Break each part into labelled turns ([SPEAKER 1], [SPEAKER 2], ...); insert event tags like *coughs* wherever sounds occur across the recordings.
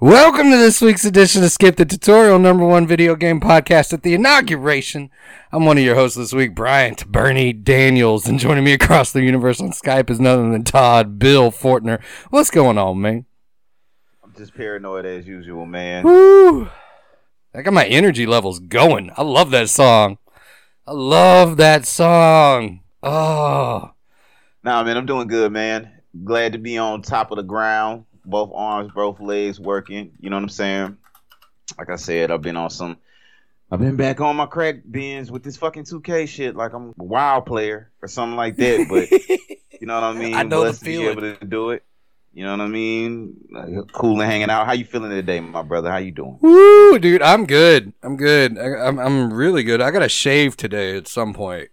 [SPEAKER 1] Welcome to this week's edition of Skip the Tutorial, number one video game podcast at the inauguration. I'm one of your hosts this week, Bryant Bernie Daniels, and joining me across the universe on Skype is none other than Todd Bill Fortner. What's going on, man?
[SPEAKER 2] I'm just paranoid as usual, man.
[SPEAKER 1] Woo! I got my energy levels going. I love that song. I love that song. Oh,
[SPEAKER 2] Nah, man, I'm doing good, man. Glad to be on top of the ground. Both arms, both legs working. You know what I'm saying? Like I said, I've been on some. I've been back on my crack bins with this fucking 2K shit, like I'm a wild player or something like that. But *laughs* you know what I mean?
[SPEAKER 1] I know the
[SPEAKER 2] Blessed to be able to do it. You know what I mean? Like, cool and hanging out. How you feeling today, my brother? How you doing?
[SPEAKER 1] Woo, dude, I'm good. I'm good. I, I'm I'm really good. I got to shave today at some point.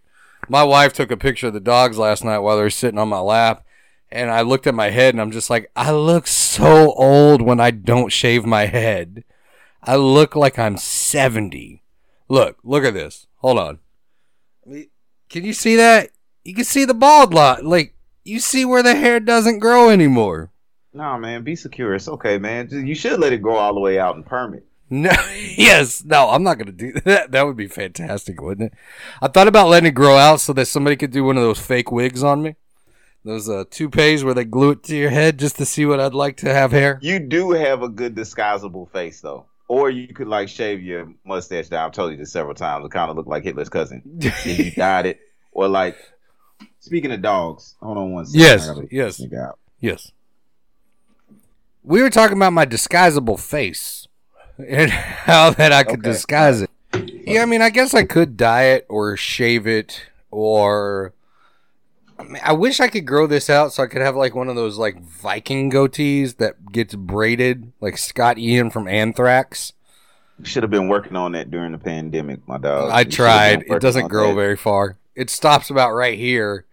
[SPEAKER 1] My wife took a picture of the dogs last night while they were sitting on my lap, and I looked at my head and I'm just like, I look so old when I don't shave my head. I look like I'm 70. Look, look at this. Hold on. Can you see that? You can see the bald lot. Like you see where the hair doesn't grow anymore.
[SPEAKER 2] Nah, man, be secure. It's okay, man. You should let it grow all the way out and perm it.
[SPEAKER 1] No, *laughs* yes, no, I'm not gonna do *laughs* that. That would be fantastic, wouldn't it? I thought about letting it grow out so that somebody could do one of those fake wigs on me, those uh, toupees where they glue it to your head just to see what I'd like to have hair.
[SPEAKER 2] You do have a good disguisable face though. Or you could like shave your mustache down. I've told you this several times. It kind of look like Hitler's cousin. *laughs* you dyed it. Or like speaking of dogs, hold on one second.
[SPEAKER 1] Yes, yes. Yes, we were talking about my disguisable face and *laughs* how that I could
[SPEAKER 2] Okay.
[SPEAKER 1] disguise it. Yeah, I mean, I guess I could dye it or shave it or. I, wish I could grow this out so I could have like one of those like Viking goatees that gets braided, like Scott Ian from Anthrax.
[SPEAKER 2] Should have been working on that during the pandemic, my dog.
[SPEAKER 1] I
[SPEAKER 2] You
[SPEAKER 1] tried. It doesn't grow
[SPEAKER 2] that.
[SPEAKER 1] very far. It stops about right here,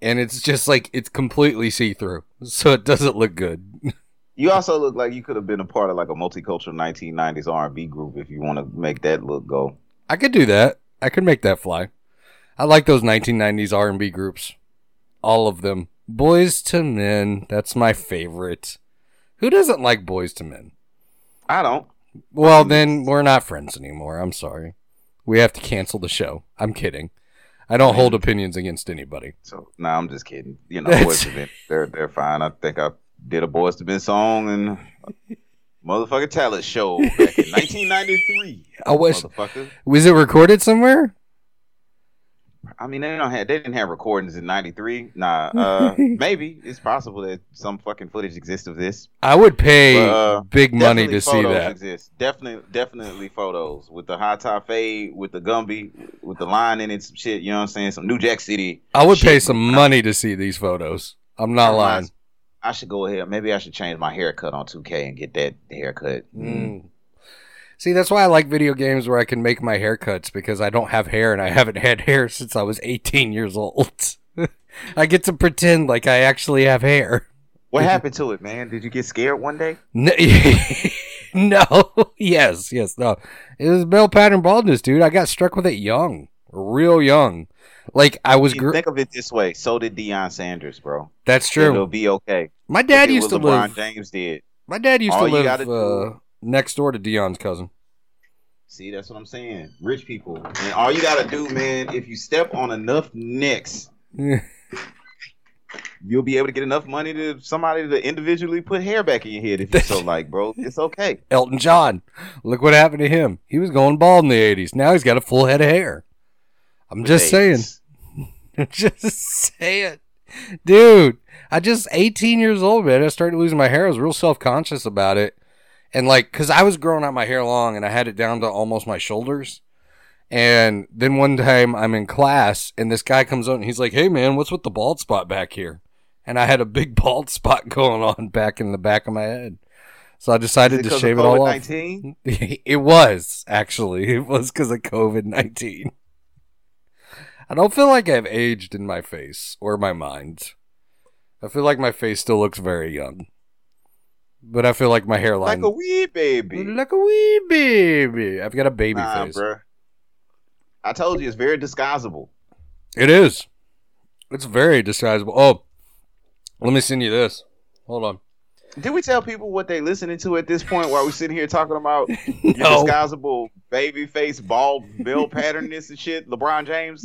[SPEAKER 1] and it's just like it's completely see through, so it doesn't look good. *laughs*
[SPEAKER 2] You also look like you could have been a part of like a multicultural 1990s R&B group if you want to make that look go.
[SPEAKER 1] I could do that. I could make that fly. I like those 1990s R&B groups. All of them. Boyz II Men, that's my favorite. Who doesn't like Boyz II Men?
[SPEAKER 2] I don't.
[SPEAKER 1] Well, then we're not friends anymore. I'm sorry. We have to cancel the show. I'm kidding. I don't hold opinions against anybody.
[SPEAKER 2] So nah, I'm just kidding. You know, Boyz II Men, they're they're fine. I think I did a Boyz II Men song and motherfucking talent show back in *laughs* 1993.
[SPEAKER 1] I wish. Was it recorded somewhere?
[SPEAKER 2] I mean, they don't have they didn't have recordings in '93. Nah, *laughs* uh, maybe it's possible that some fucking footage exists of this.
[SPEAKER 1] I would pay
[SPEAKER 2] Uh,
[SPEAKER 1] big money to see
[SPEAKER 2] photos
[SPEAKER 1] that.
[SPEAKER 2] Exist. Definitely, definitely photos with the high top fade, with the Gumby, with the line in it, some shit. You know what I'm saying? Some New Jack City.
[SPEAKER 1] I would pay some money to see these photos. I'm not lying.
[SPEAKER 2] I should go ahead. Maybe I should change my haircut on 2K and get that haircut.
[SPEAKER 1] Mm. See, that's why I like video games where I can make my haircuts because I don't have hair and I haven't had hair since I was 18 years old. *laughs* I get to pretend like I actually have hair.
[SPEAKER 2] What happened to it, man? Did you get scared one day?
[SPEAKER 1] No, *laughs* no. yes, yes, no. It was male pattern baldness, dude. I got struck with it young, real young. Like I was. Gr-
[SPEAKER 2] think of it this way. So did Deion Sanders, bro.
[SPEAKER 1] that's true.
[SPEAKER 2] It'll be okay.
[SPEAKER 1] My dad used to
[SPEAKER 2] LeBron
[SPEAKER 1] live.
[SPEAKER 2] James did.
[SPEAKER 1] My dad used
[SPEAKER 2] All
[SPEAKER 1] to live
[SPEAKER 2] do-
[SPEAKER 1] uh, next door to Deion's cousin.
[SPEAKER 2] See, that's what I'm saying. Rich people. And all you gotta do, man, if you step on enough necks, *laughs* you'll be able to get enough money to somebody to individually put hair back in your head if you so like, bro. It's okay. *laughs*
[SPEAKER 1] Elton John. Look what happened to him. He was going bald in the 80s. Now he's got a full head of hair. I'm just saying. *laughs* just saying. Dude, I just 18 years old, man. I started losing my hair. I was real self conscious about it. And like, cause I was growing out my hair long and I had it down to almost my shoulders. And then one time I'm in class and this guy comes out and he's like, Hey man, what's with the bald spot back here? And I had a big *laughs* bald spot going on back in the back of my head. So I decided to shave it all off. *laughs* It was actually. It was because of COVID nineteen. I don't feel like I've aged in my face or my mind. I feel like my face still looks very young, but I feel like my hairline
[SPEAKER 2] Like a wee baby.
[SPEAKER 1] like a wee baby. I've got a baby
[SPEAKER 2] Nah,
[SPEAKER 1] face.
[SPEAKER 2] bruh. I told you it's very disguisable.
[SPEAKER 1] It is. It's very disguisable. Oh, let me send you this. Hold on.
[SPEAKER 2] Did we tell people what they listening to at this point while we're sitting here talking about *laughs* your
[SPEAKER 1] No.
[SPEAKER 2] disguisable baby face, bald bill *laughs* patternness and shit? LeBron James,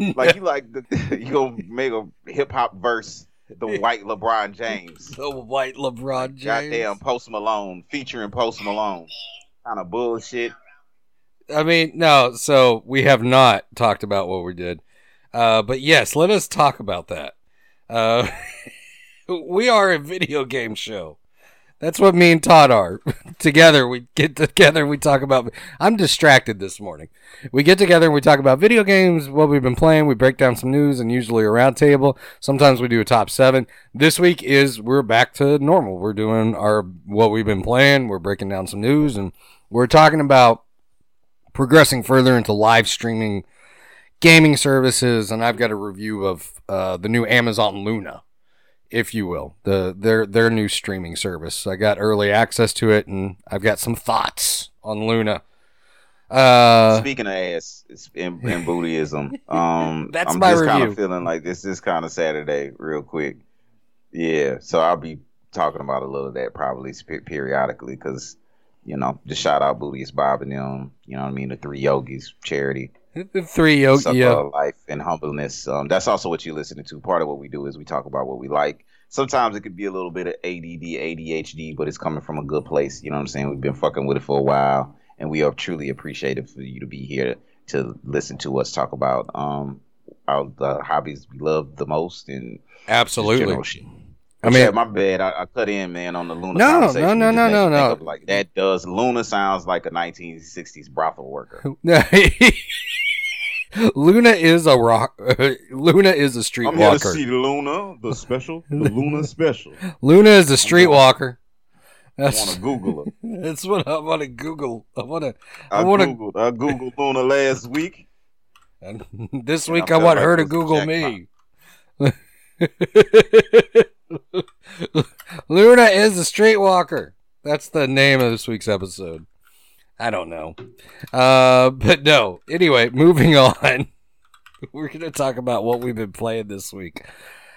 [SPEAKER 2] *laughs* like you like the, you gonna make a hip hop verse, *laughs* the white LeBron James,
[SPEAKER 1] the white LeBron James.
[SPEAKER 2] goddamn Post Malone featuring Post Malone, kind of bullshit.
[SPEAKER 1] I mean, no. So we have not talked about what we did, uh, but yes, let us talk about that. Uh, *laughs* we are a video game show. That's what me and Todd are. *laughs* together, we get together. We talk about. I'm distracted this morning. We get together and we talk about video games, what we've been playing. We break down some news and usually a roundtable. Sometimes we do a top seven. This week is we're back to normal. We're doing our what we've been playing. We're breaking down some news and we're talking about progressing further into live streaming gaming services. And I've got a review of uh, the new Amazon Luna if you will, the their their new streaming service. I got early access to it, and I've got some thoughts on Luna. Uh,
[SPEAKER 2] Speaking of ass it's in, in Buddhism, *laughs* um,
[SPEAKER 1] That's
[SPEAKER 2] I'm
[SPEAKER 1] my
[SPEAKER 2] just kind of feeling like this is kind of Saturday, real quick. Yeah, so I'll be talking about a little of that probably periodically because you know, just shout out Buddhist Bob and them. You know what I mean? The three yogis charity,
[SPEAKER 1] the three yoke, yeah,
[SPEAKER 2] life and humbleness. Um, that's also what you're listening to. Part of what we do is we talk about what we like. Sometimes it could be a little bit of ADD, ADHD, but it's coming from a good place. You know what I'm saying? We've been fucking with it for a while, and we are truly appreciative for you to be here to listen to us talk about um our the hobbies we love the most and
[SPEAKER 1] absolutely. I mean-
[SPEAKER 2] my bad. I, I cut in, man, on the Luna.
[SPEAKER 1] No, no, no, no, no, no.
[SPEAKER 2] Like that does Luna sounds like a 1960s brothel worker. *laughs*
[SPEAKER 1] Luna is a rock. *laughs* Luna is a
[SPEAKER 2] I'm here to see Luna, the special, the *laughs* Luna special.
[SPEAKER 1] Luna is a streetwalker.
[SPEAKER 2] I want to Google her.
[SPEAKER 1] that's what I want to Google. I want to. I
[SPEAKER 2] I,
[SPEAKER 1] wanna-
[SPEAKER 2] googled. I googled Luna last week.
[SPEAKER 1] And this
[SPEAKER 2] And
[SPEAKER 1] week
[SPEAKER 2] I
[SPEAKER 1] I want
[SPEAKER 2] like
[SPEAKER 1] her to Google me. *laughs* Luna is a streetwalker. That's the name of this week's episode. I don't know. Uh, but no. Anyway, moving *laughs* on. We're going to talk about what we've been playing this week.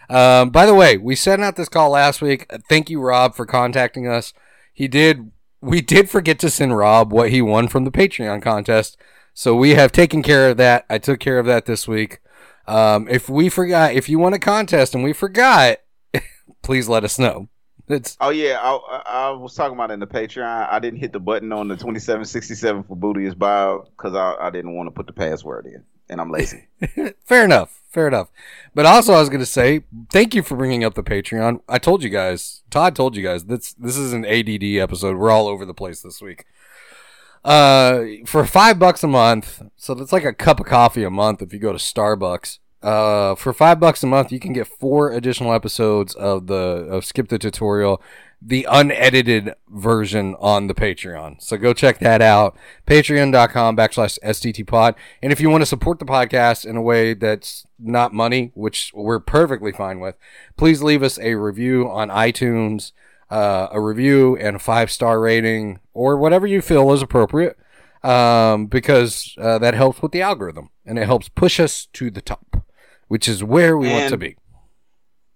[SPEAKER 1] Um, by the way, we sent out this call last week. Thank you, Rob, for contacting us. He did. We did forget to send Rob what he won from the Patreon contest. So we have taken care of that. I took care of that this week. Um, if we forgot, if you won a contest and we forgot, *laughs* please let us know. It's
[SPEAKER 2] Oh yeah, I, I, was talking about it in the Patreon. I didn't hit the button on the 2767 for Booty is Bob because I, I didn't want to put the password in, and I'm lazy. *laughs*
[SPEAKER 1] fair enough. Fair enough. But also, I was going to say thank you for bringing up the Patreon. I told you guys, Todd told you guys, this this is an ADD episode. We're all over the place this week. Uh, for five bucks a month, so that's like a cup of coffee a month if you go to Starbucks. Uh, for five bucks a month, you can get four additional episodes of the of Skip the Tutorial, the unedited version on the Patreon. So go check that out. Patreon.com backslash STTpod. And if you want to support the podcast in a way that's not money, which we're perfectly fine with, please leave us a review on iTunes, uh, a review and a five star rating, or whatever you feel is appropriate, um, because uh, that helps with the algorithm and it helps push us to the top, which is where we want to be.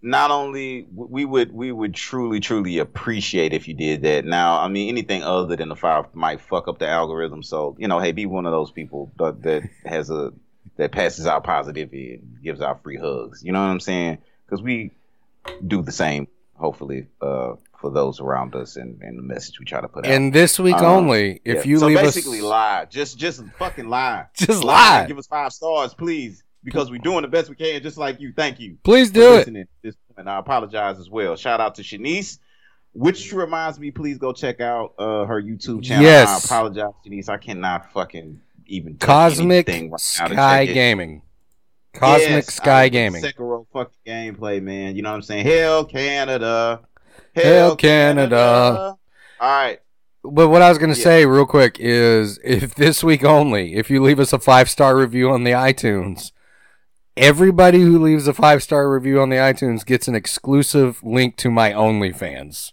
[SPEAKER 2] Not only we would we would truly truly appreciate if you did that. Now, I mean, anything other than the five might fuck up the algorithm. So you know, hey, be one of those people that, that has a that passes out positivity and gives out free hugs. You know what I'm saying? Because we do the same, hopefully, uh, for those around us and, and the message we try to put out.
[SPEAKER 1] And this week
[SPEAKER 2] Um,
[SPEAKER 1] only, if
[SPEAKER 2] Yeah.
[SPEAKER 1] you
[SPEAKER 2] so
[SPEAKER 1] leave
[SPEAKER 2] basically
[SPEAKER 1] us,
[SPEAKER 2] lie, just just fucking lie, *laughs*
[SPEAKER 1] Just lie.
[SPEAKER 2] Give us five stars, please, because we're doing the best we can, just like you. Thank you.
[SPEAKER 1] please do it.
[SPEAKER 2] This- And I apologize as well. Shout out to Shanice, which reminds me, please go check out uh, her YouTube channel.
[SPEAKER 1] Yes.
[SPEAKER 2] I apologize, Shanice. I cannot fucking even
[SPEAKER 1] Cosmic
[SPEAKER 2] right
[SPEAKER 1] Sky. Gaming. Cosmic
[SPEAKER 2] Yes,
[SPEAKER 1] Sky Gaming.
[SPEAKER 2] Sekiro fucking gameplay, man. You know what I'm saying? Hell Canada.
[SPEAKER 1] Hell Canada.
[SPEAKER 2] All right.
[SPEAKER 1] But what I was gonna
[SPEAKER 2] Yeah.
[SPEAKER 1] say real quick is if this week only, if you leave us a five star review on the iTunes, everybody who leaves a five star review on the iTunes gets an exclusive link to my OnlyFans.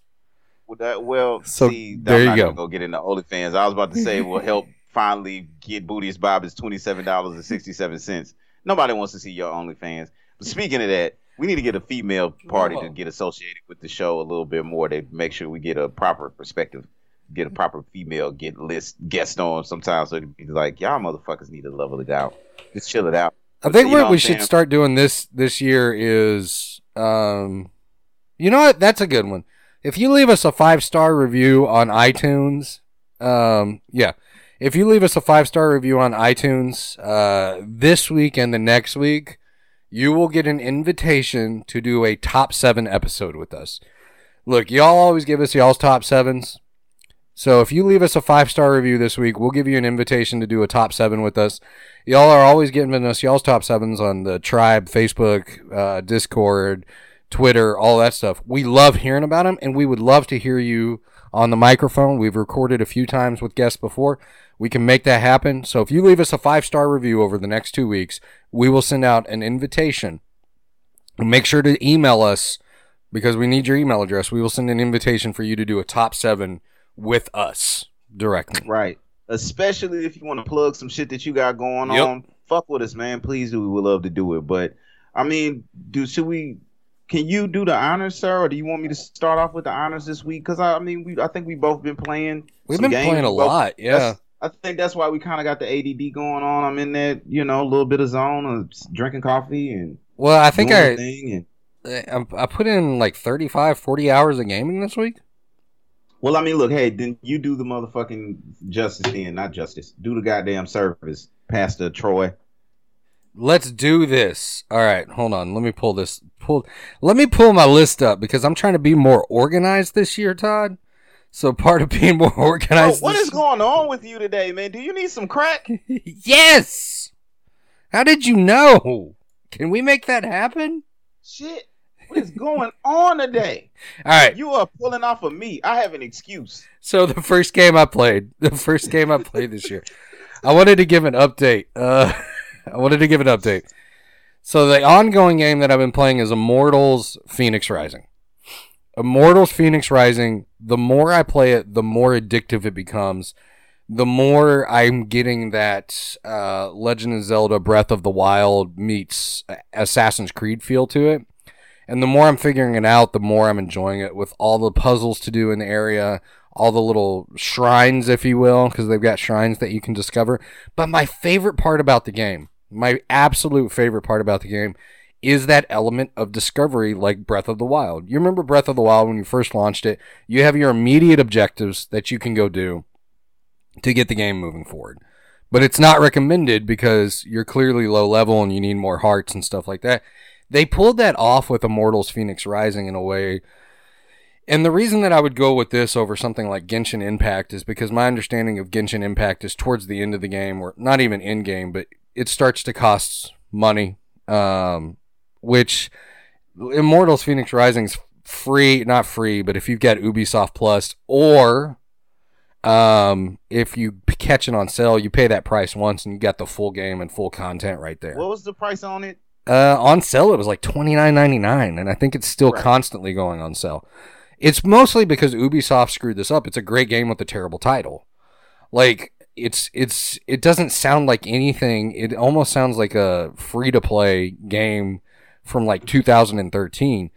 [SPEAKER 2] Well, that, well
[SPEAKER 1] So,
[SPEAKER 2] see,
[SPEAKER 1] there
[SPEAKER 2] I'm
[SPEAKER 1] you go.
[SPEAKER 2] go get into OnlyFans. I was about to say will help *laughs* finally get Booty's Bob is twenty seven dollars and sixty seven cents. Nobody wants to see your OnlyFans. But speaking of that, we need to get a female party to get associated with the show a little bit more to make sure we get a proper perspective, get a proper female get list guest on sometimes. So it'd be like y'all motherfuckers need to level it out, just chill it out.
[SPEAKER 1] I think
[SPEAKER 2] You
[SPEAKER 1] what we
[SPEAKER 2] what
[SPEAKER 1] should start doing this this year is, um, you know what? That's a good one. If you leave us a five star review on iTunes, um, yeah, if you leave us a five star review on iTunes, uh, this week and the next week, you will get an invitation to do a top seven episode with us. Look, y'all always give us y'all's top sevens. So if you leave us a five star review this week, we'll give you an invitation to do a top seven with us. Y'all are always giving us y'all's top sevens on the tribe, Facebook, uh, Discord, Twitter, all that stuff. We love hearing about them, and we would love to hear you on the microphone. We've recorded a few times with guests before. We can make that happen. So if you leave us a five star review over the next two weeks, we will send out an invitation. Make sure to email us because we need your email address. We will send an invitation for you to do a top seven with us directly.
[SPEAKER 2] Right. Especially if you want to plug some shit that you got going
[SPEAKER 1] Yep.
[SPEAKER 2] on. Fuck with us, man. Please do. We would love to do it. But I mean, do should we? Can you do the honors, sir, or do you want me to start off with the honors this week? Because I, I mean, we I think we both been playing.
[SPEAKER 1] We've been
[SPEAKER 2] games.
[SPEAKER 1] playing a lot, yeah.
[SPEAKER 2] that's- I think that's why we kind of got the ADD going on. I'm in that, you know, a little bit of zone of drinking coffee and
[SPEAKER 1] Well, I think I
[SPEAKER 2] and
[SPEAKER 1] I I put in like 35, 40 hours of gaming this week.
[SPEAKER 2] Well, I mean, look, hey, then you do the motherfucking justice then, not justice. Do the goddamn service, Pastor Troy.
[SPEAKER 1] Let's do this. All right, hold on. Let me pull this. Pull. Let me pull my list up because I'm trying to be more organized this year, Todd. So part of being more organized.
[SPEAKER 2] what
[SPEAKER 1] this-
[SPEAKER 2] is going on with you today, man? Do you need some crack? *laughs*
[SPEAKER 1] yes. How did you know? Can we make that happen?
[SPEAKER 2] Shit. What is going on today? *laughs*
[SPEAKER 1] All right.
[SPEAKER 2] You are pulling off of me. I have an excuse.
[SPEAKER 1] So the first game I played, *laughs* the first game I played this year, I wanted to give an update. Uh, *laughs* I wanted to give an update. So the ongoing game that I've been playing is Immortals Phoenix Rising. Immortals Phoenix Rising. The more I play it, the more addictive it becomes. The more I'm getting that uh, Legend of Zelda Breath of the Wild meets Assassin's Creed feel to it. And the more I'm figuring it out, the more I'm enjoying it with all the puzzles to do in the area, all the little shrines, if you will, because they've got shrines that you can discover. But my favorite part about the game, my absolute favorite part about the game, is that element of discovery like Breath of the Wild. You remember Breath of the Wild when you first launched it? You have your immediate objectives that you can go do to get the game moving forward. But it's not recommended because you're clearly low level and you need more hearts and stuff like that. They pulled that off with Immortals Phoenix Rising in a way. And the reason that I would go with this over something like Genshin Impact is because my understanding of Genshin Impact is towards the end of the game, or not even in game, but it starts to cost money. Um, which Immortals Phoenix Rising's free, not free, but if you've got Ubisoft Plus or um, if you catch it on sale, you pay that price once and you got the full game and full content right there.
[SPEAKER 2] What was the price on it?
[SPEAKER 1] Uh, on sale, it was like twenty nine ninety nine, and I think it's still
[SPEAKER 2] Right.
[SPEAKER 1] constantly going on sale. It's mostly because Ubisoft screwed this up. It's a great game with a terrible title. Like it's it's it doesn't sound like anything. It almost sounds like a free to play game from like 2013.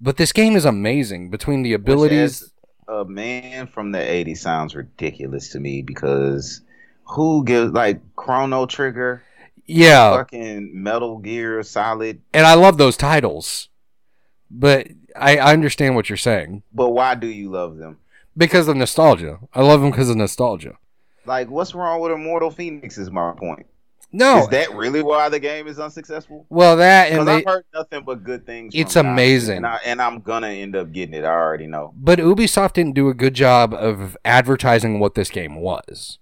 [SPEAKER 1] But this game is amazing between the abilities.
[SPEAKER 2] A man from the 80s sounds ridiculous to me because who gives like Chrono Trigger,
[SPEAKER 1] yeah,
[SPEAKER 2] fucking Metal Gear Solid,
[SPEAKER 1] and I love those titles. But I, I understand what you're saying
[SPEAKER 2] but why do you love them?
[SPEAKER 1] because of nostalgia. I love them because of nostalgia.
[SPEAKER 2] Like, what's wrong with Immortal Phoenix? Is my point.
[SPEAKER 1] No,
[SPEAKER 2] Is that really why the game is unsuccessful?
[SPEAKER 1] well that and
[SPEAKER 2] Because
[SPEAKER 1] they,
[SPEAKER 2] I've heard nothing but good things.
[SPEAKER 1] It's
[SPEAKER 2] from
[SPEAKER 1] amazing.
[SPEAKER 2] and, I, and I'm gonna end up getting it. I already know.
[SPEAKER 1] but Ubisoft didn't do a good job of advertising what this game was.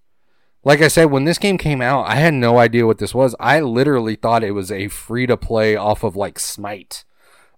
[SPEAKER 1] Like I said, when this game came out, I had no idea what this was. I literally thought it was a free to play off of like Smite.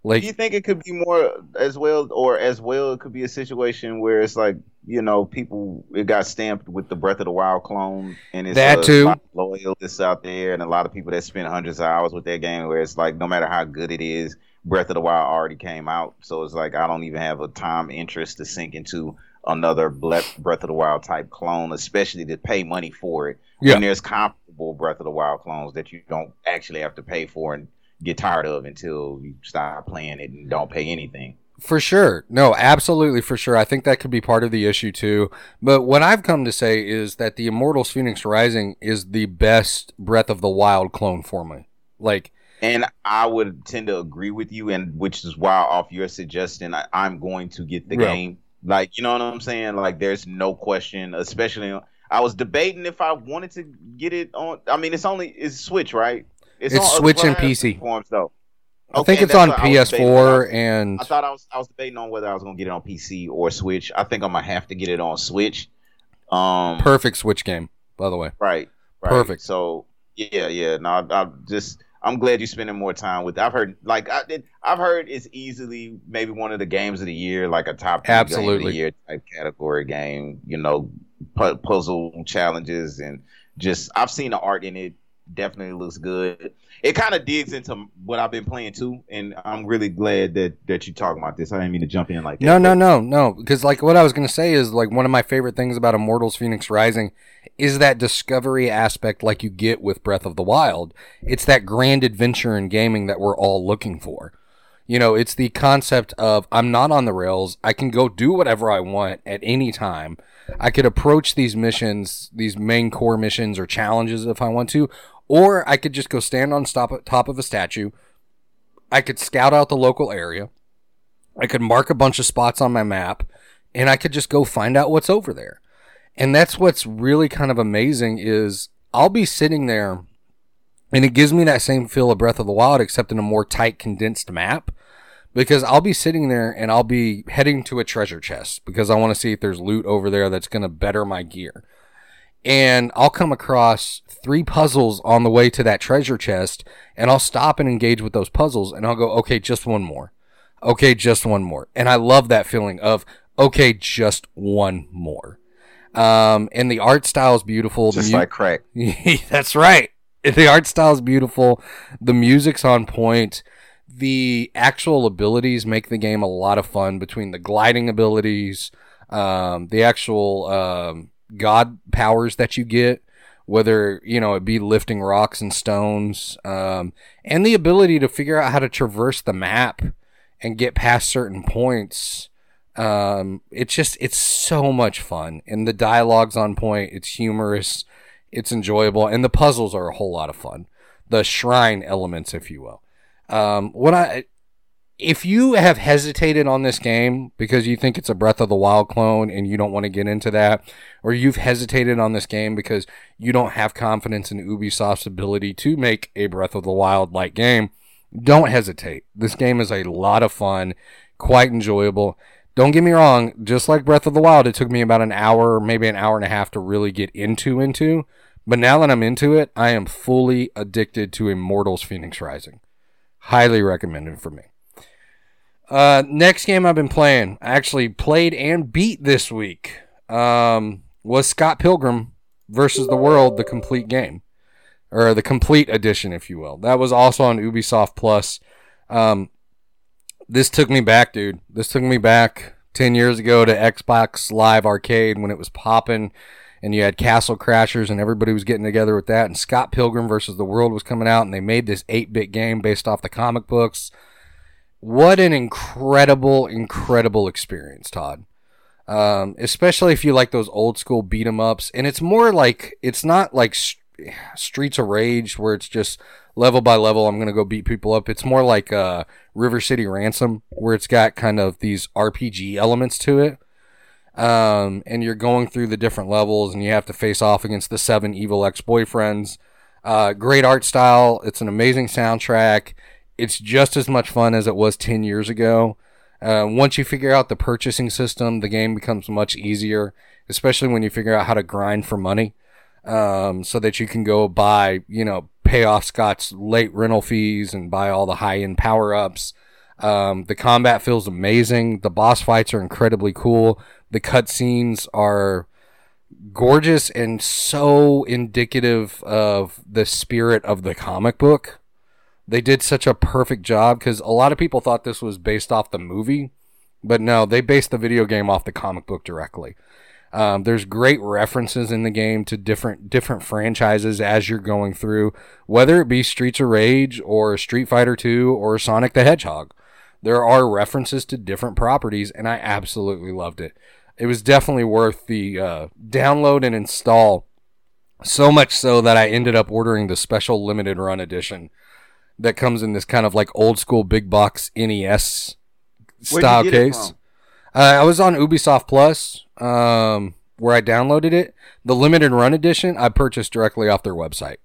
[SPEAKER 1] Like
[SPEAKER 2] Do you think it could be more as well, or as well, it could be a situation where it's like you know people it got stamped with the Breath of the Wild clone, and it's
[SPEAKER 1] That
[SPEAKER 2] a
[SPEAKER 1] too.
[SPEAKER 2] lot of loyalists out there, and a lot of people that spend hundreds of hours with that game, where it's like no matter how good it is, Breath of the Wild already came out, so it's like I don't even have a time interest to sink into another Breath of the Wild type clone, especially to pay money for it.
[SPEAKER 1] Yeah.
[SPEAKER 2] When there's comparable Breath of the Wild clones that you don't actually have to pay for and get tired of until you stop playing it and don't pay anything.
[SPEAKER 1] For sure. No, absolutely for sure. I think that could be part of the issue too. But what I've come to say is that the Immortals Phoenix Rising is the best Breath of the Wild clone for me. Like,
[SPEAKER 2] And I would tend to agree with you, and which is why, off your suggestion, I, I'm going to get the
[SPEAKER 1] Yeah.
[SPEAKER 2] game. Like, you know what I'm saying? Like, there's no question. Especially, I was debating if I wanted to get it on. I mean, it's only it's Switch, right?
[SPEAKER 1] It's
[SPEAKER 2] on
[SPEAKER 1] Switch and PC.
[SPEAKER 2] platforms, though.
[SPEAKER 1] I
[SPEAKER 2] Okay,
[SPEAKER 1] think it's on
[SPEAKER 2] what I was debating.
[SPEAKER 1] PS4 and
[SPEAKER 2] I thought I was I was debating on whether I was gonna get it on PC or Switch. I think I'm gonna have to get it on Switch. Um,
[SPEAKER 1] perfect Switch game, by the way.
[SPEAKER 2] right, right.
[SPEAKER 1] Perfect.
[SPEAKER 2] So yeah, yeah. No, I, I'm just I'm glad you're spending more time with. I've heard like I did. I've heard it's easily maybe one of the games of the year, like a top game of
[SPEAKER 1] Absolutely.
[SPEAKER 2] the year type category game. You know, pu- puzzle challenges and just I've seen the art in it. Definitely looks good. It kind of digs into what I've been playing too, and I'm really glad that that you talking about this. I didn't mean to jump in like that.
[SPEAKER 1] No, no, no, no. Because like what I was gonna say is like one of my favorite things about Immortals Phoenix Rising is that discovery aspect, like you get with Breath of the Wild. It's that grand adventure in gaming that we're all looking for. You know, it's the concept of I'm not on the rails. I can go do whatever I want at any time. I could approach these missions, these main core missions or challenges if I want to, or I could just go stand on top top of a statue. I could scout out the local area. I could mark a bunch of spots on my map and I could just go find out what's over there. And that's what's really kind of amazing is I'll be sitting there and it gives me that same feel of Breath of the Wild except in a more tight condensed map because I'll be sitting there and I'll be heading to a treasure chest because I want to see if there's loot over there that's going to better my gear. And I'll come across three puzzles on the way to that treasure chest and I'll stop and engage with those puzzles and I'll go, okay, just one more okay, just one more. And I love that feeling of, okay, just one more. Um, and the art style is beautiful.
[SPEAKER 2] Just
[SPEAKER 1] mu-
[SPEAKER 2] like crack. *laughs*
[SPEAKER 1] That's right. The art style is beautiful. The music's on point. The actual abilities make the game a lot of fun between the gliding abilities, um, the actual um, god powers that you get, whether you know it be lifting rocks and stones, um, and the ability to figure out how to traverse the map and get past certain points. Um, it's just it's so much fun, and the dialogue's on point. It's humorous, it's enjoyable, and the puzzles are a whole lot of fun. The shrine elements, if you will. Um, what I if you have hesitated on this game because you think it's a Breath of the Wild clone and you don't want to get into that, or you've hesitated on this game because you don't have confidence in Ubisoft's ability to make a Breath of the Wild like game, don't hesitate. This game is a lot of fun, quite enjoyable. Don't get me wrong, just like Breath of the Wild, it took me about an hour, maybe an hour and a half to really get into into. But now that I'm into it, I am fully addicted to Immortals Phoenix Rising. Highly recommended for me. Uh, next game I've been playing, I actually played and beat this week, um, was Scott Pilgrim versus the World, the complete game, or the complete edition, if you will. That was also on Ubisoft Plus. Um, this took me back, dude. This took me back ten years ago to Xbox Live Arcade when it was popping, and you had Castle Crashers, and everybody was getting together with that. And Scott Pilgrim versus the World was coming out, and they made this eight-bit game based off the comic books what an incredible, incredible experience, Todd. Um, especially if you like those old school beat 'em ups, and it's more like it's not like S- Streets of Rage where it's just level by level. I'm gonna go beat people up. It's more like uh, River City Ransom where it's got kind of these RPG elements to it. Um, and you're going through the different levels, and you have to face off against the seven evil ex boyfriends. Uh, great art style. It's an amazing soundtrack it's just as much fun as it was 10 years ago. Uh, once you figure out the purchasing system, the game becomes much easier, especially when you figure out how to grind for money um, so that you can go buy, you know, pay off Scott's late rental fees and buy all the high end power ups. Um, the combat feels amazing. The boss fights are incredibly cool. The cutscenes are gorgeous and so indicative of the spirit of the comic book. They did such a perfect job because a lot of people thought this was based off the movie, but no, they based the video game off the comic book directly. Um, there's great references in the game to different different franchises as you're going through, whether it be Streets of Rage or Street Fighter 2 or Sonic the Hedgehog. There are references to different properties, and I absolutely loved it. It was definitely worth the uh, download and install. So much so that I ended up ordering the special limited run edition that comes in this kind of like old school big box NES style
[SPEAKER 2] you get it
[SPEAKER 1] case. Uh, I was on Ubisoft Plus, um, where I downloaded it. The limited run edition I purchased directly off their website.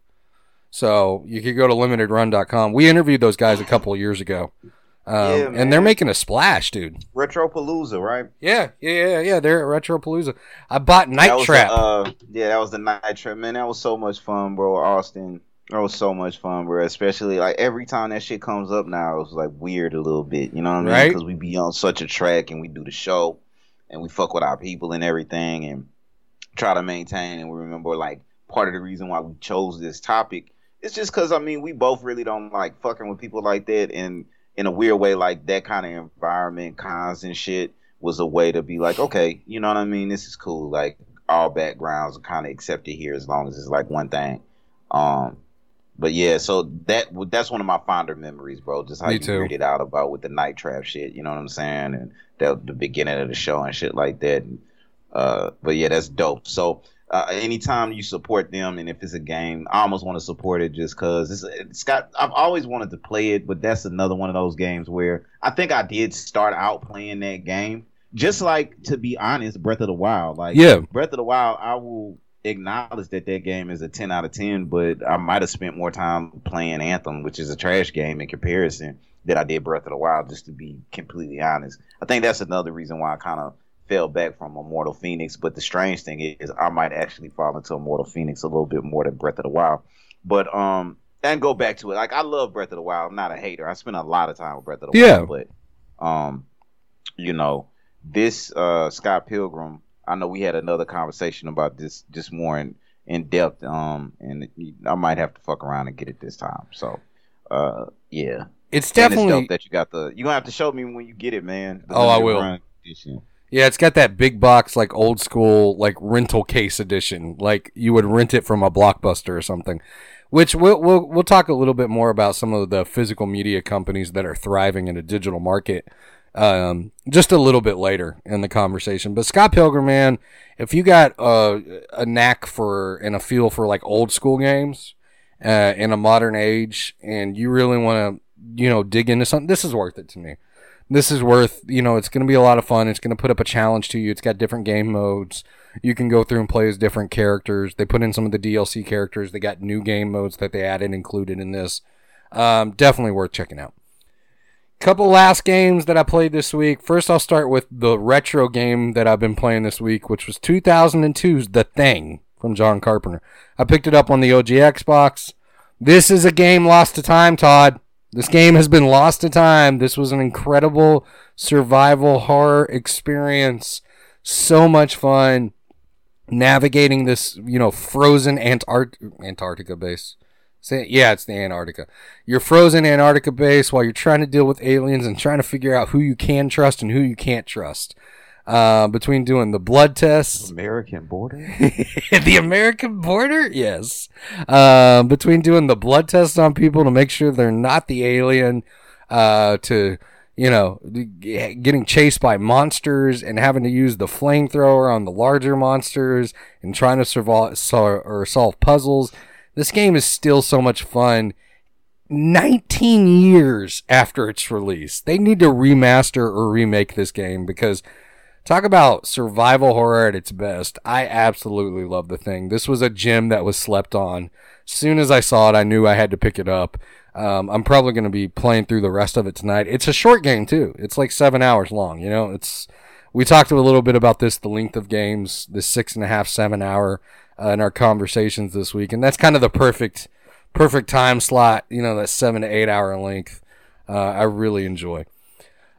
[SPEAKER 1] So you could go to limitedrun.com. We interviewed those guys a couple of years ago. Um,
[SPEAKER 2] Yeah,
[SPEAKER 1] and they're making a splash, dude.
[SPEAKER 2] Retropalooza, right?
[SPEAKER 1] Yeah, yeah, yeah, yeah. They're at Retropalooza. I bought Night Trap.
[SPEAKER 2] The, uh, yeah, that was the night trap, man. That was so much fun, bro. Austin, that was so much fun, bro. Especially like every time that shit comes up now, it's like weird a little bit. You know what I mean?
[SPEAKER 1] Right.
[SPEAKER 2] Because we be on such a track and we do the show and we fuck with our people and everything and try to maintain. And we remember like part of the reason why we chose this topic is just because I mean we both really don't like fucking with people like that and in a weird way like that kind of environment cons and shit was a way to be like okay you know what i mean this is cool like all backgrounds are kind of accepted here as long as it's like one thing um but yeah so that that's one of my fonder memories bro just how
[SPEAKER 1] Me
[SPEAKER 2] you
[SPEAKER 1] too.
[SPEAKER 2] weirded out about with the night trap shit you know what i'm saying? And the, the beginning of the show and shit like that. Uh but yeah that's dope. So uh, anytime you support them and if it's a game i almost want to support it just because it's, it's got i've always wanted to play it but that's another one of those games where i think i did start out playing that game. Just like to be honest breath of the wild. Like
[SPEAKER 1] Yeah.
[SPEAKER 2] breath of the wild i will acknowledge that that game is a 10 out of 10 but i might have spent more time playing anthem which is a trash game in comparison that i did breath of the wild just to be completely honest i think that's another reason why i kind of fell back from Immortal Phoenix. But the strange thing is, I might actually fall into Immortal Phoenix a little bit more than Breath of the Wild. But um, and go back to it. Like I love Breath of the Wild. I'm not a hater. I spent a lot of time with Breath of the
[SPEAKER 1] Yeah.
[SPEAKER 2] Wild. But um, you know, this uh Scott Pilgrim. I know we had another conversation about this just more in in depth. Um, and I might have to fuck around and get it this time. So, uh, yeah.
[SPEAKER 1] It's definitely
[SPEAKER 2] it's dope that you got the. You gonna have to show me when you get it, man.
[SPEAKER 1] Oh, I will. Yeah, it's got that big box, like old school, like rental case edition. Like you would rent it from a blockbuster or something. Which we'll we'll we'll talk a little bit more about some of the physical media companies that are thriving in a digital market, um, just a little bit later in the conversation. But Scott Pilgrim, man, if you got a, a knack for and a feel for like old school games, uh, in a modern age, and you really want to, you know, dig into something, this is worth it to me. This is worth you know it's going to be a lot of fun. It's going to put up a challenge to you. It's got different game modes. You can go through and play as different characters. They put in some of the dlc characters. They got new game modes that they added included in this. Um, definitely worth checking out couple last games that i played this week first i'll start with the retro game that i've been playing this week which was 2002's the thing from john carpenter i picked it up on the og xbox this is a game lost to time todd this game has been lost to time. This was an incredible survival horror experience. So much fun navigating this, you know, frozen Antart- Antarctica base. Say, yeah, it's the Antarctica. You're frozen Antarctica base while you're trying to deal with aliens and trying to figure out who you can trust and who you can't trust. Uh, between doing the blood tests
[SPEAKER 2] American border. *laughs*
[SPEAKER 1] the American border? Yes. Um, between doing the blood tests on people to make sure they're not the alien, uh, to, you know, getting chased by monsters and having to use the flamethrower on the larger monsters and trying to survive or solve puzzles. This game is still so much fun. 19 years after its release. They need to remaster or remake this game because Talk about survival horror at its best. I absolutely love the thing. This was a gem that was slept on. As soon as I saw it, I knew I had to pick it up. Um, I'm probably going to be playing through the rest of it tonight. It's a short game too. It's like seven hours long. You know, it's we talked a little bit about this, the length of games, the six and a half, seven hour uh, in our conversations this week, and that's kind of the perfect, perfect time slot. You know, that seven to eight hour length. Uh, I really enjoy.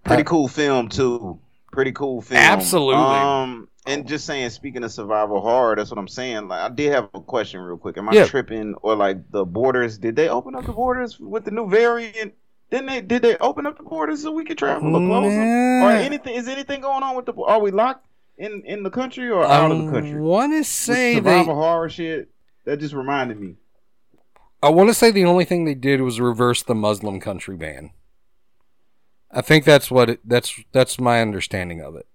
[SPEAKER 2] Pretty
[SPEAKER 1] Uh,
[SPEAKER 2] cool film too. Pretty cool film.
[SPEAKER 1] Absolutely.
[SPEAKER 2] Um, and just saying, speaking of survival horror, that's what I'm saying. Like, I did have a question real quick. Am I
[SPEAKER 1] Yeah.
[SPEAKER 2] tripping or like the borders? Did they open up the borders with the new variant? Didn't they? Did they open up the borders so we could travel or close them? Or anything? Is anything going on with the? Are we locked in in the country or out of the country?
[SPEAKER 1] I want to say
[SPEAKER 2] survival
[SPEAKER 1] they.
[SPEAKER 2] horror shit. That just reminded me.
[SPEAKER 1] I want to say the only thing they did was reverse the Muslim country ban. I think that's what it, that's that's my understanding of it.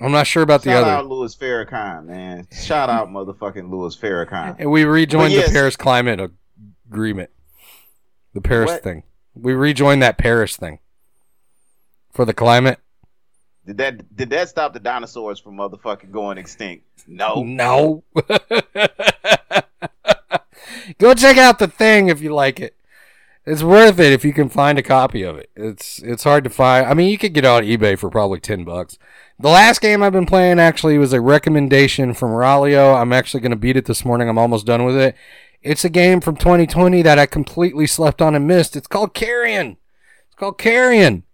[SPEAKER 1] I'm not sure about the other.
[SPEAKER 2] Shout out Louis Farrakhan, man. Shout out motherfucking Louis Farrakhan.
[SPEAKER 1] And we rejoined
[SPEAKER 2] yes.
[SPEAKER 1] the Paris Climate Agreement. The Paris
[SPEAKER 2] What?
[SPEAKER 1] thing. We rejoined that Paris thing for the climate.
[SPEAKER 2] Did that did that stop the dinosaurs from motherfucking going extinct? No.
[SPEAKER 1] No. *laughs* Go check out the thing if you like it. It's worth it if you can find a copy of it. It's it's hard to find. I mean, you could get it on eBay for probably ten bucks. The last game I've been playing actually was a recommendation from Ralio. I'm actually going to beat it this morning. I'm almost done with it. It's a game from 2020 that I completely slept on and missed. It's called Carrion. It's called Carrion.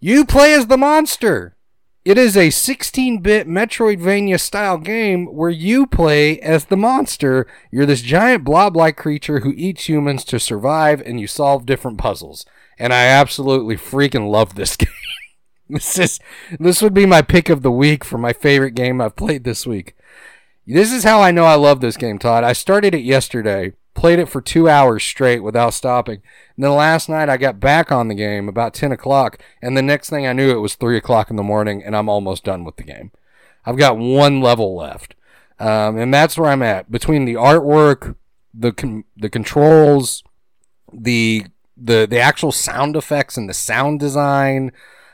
[SPEAKER 1] You play as the monster. It is a 16-bit Metroidvania style game where you play as the monster. You're this giant blob-like creature who eats humans to survive and you solve different puzzles. And I absolutely freaking love this *laughs* game. this is this would be my pick of the week for my favorite game I've played this week. This is how I know I love this game, Todd. I started it yesterday, played it for two hours straight without stopping. And then last night I got back on the game about 10 o'clock, and the next thing I knew it was 3 o'clock in the morning, and I'm almost done with the game. I've got one level left. Um, and that's where I'm at. Between the artwork, the the controls, the the the actual sound effects and the sound design,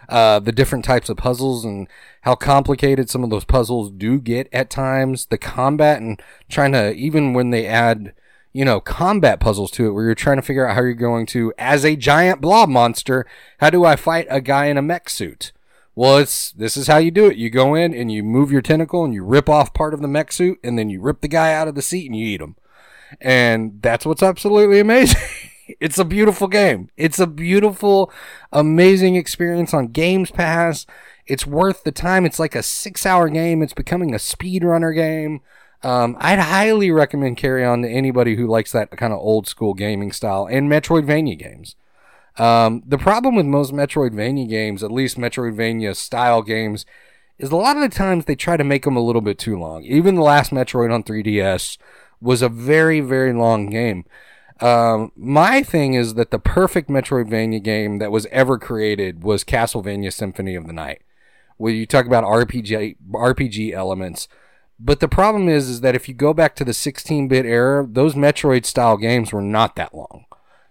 [SPEAKER 1] uh, the different types of puzzles and how complicated some of those puzzles do get at times, the combat and trying to even when they add you know combat puzzles to it where you're trying to figure out how you're going to as a giant blob monster how do i fight a guy in a mech suit? Well it's this is how you do it. You go in and you move your tentacle and you rip off part of the mech suit and then you rip the guy out of the seat and you eat him. And that's what's absolutely *laughs* amazing. It's a beautiful game. It's a beautiful amazing experience on games pass. It's worth the time. It's like a six hour game. It's becoming a speedrunner game um, I'd highly recommend Carrion to anybody who likes that kind of old school gaming style and Metroidvania games. Um, the problem with most Metroidvania games, at least Metroidvania style games, is a lot of the times they try to make them a little bit too long. Even the last Metroid on 3DS was a very, very long game. Um, my thing is that the perfect Metroidvania game that was ever created was Castlevania Symphony of the Night, where you talk about RPG RPG elements. But the problem is, is that if you go back to the 16-bit era, those Metroid style games were not that long.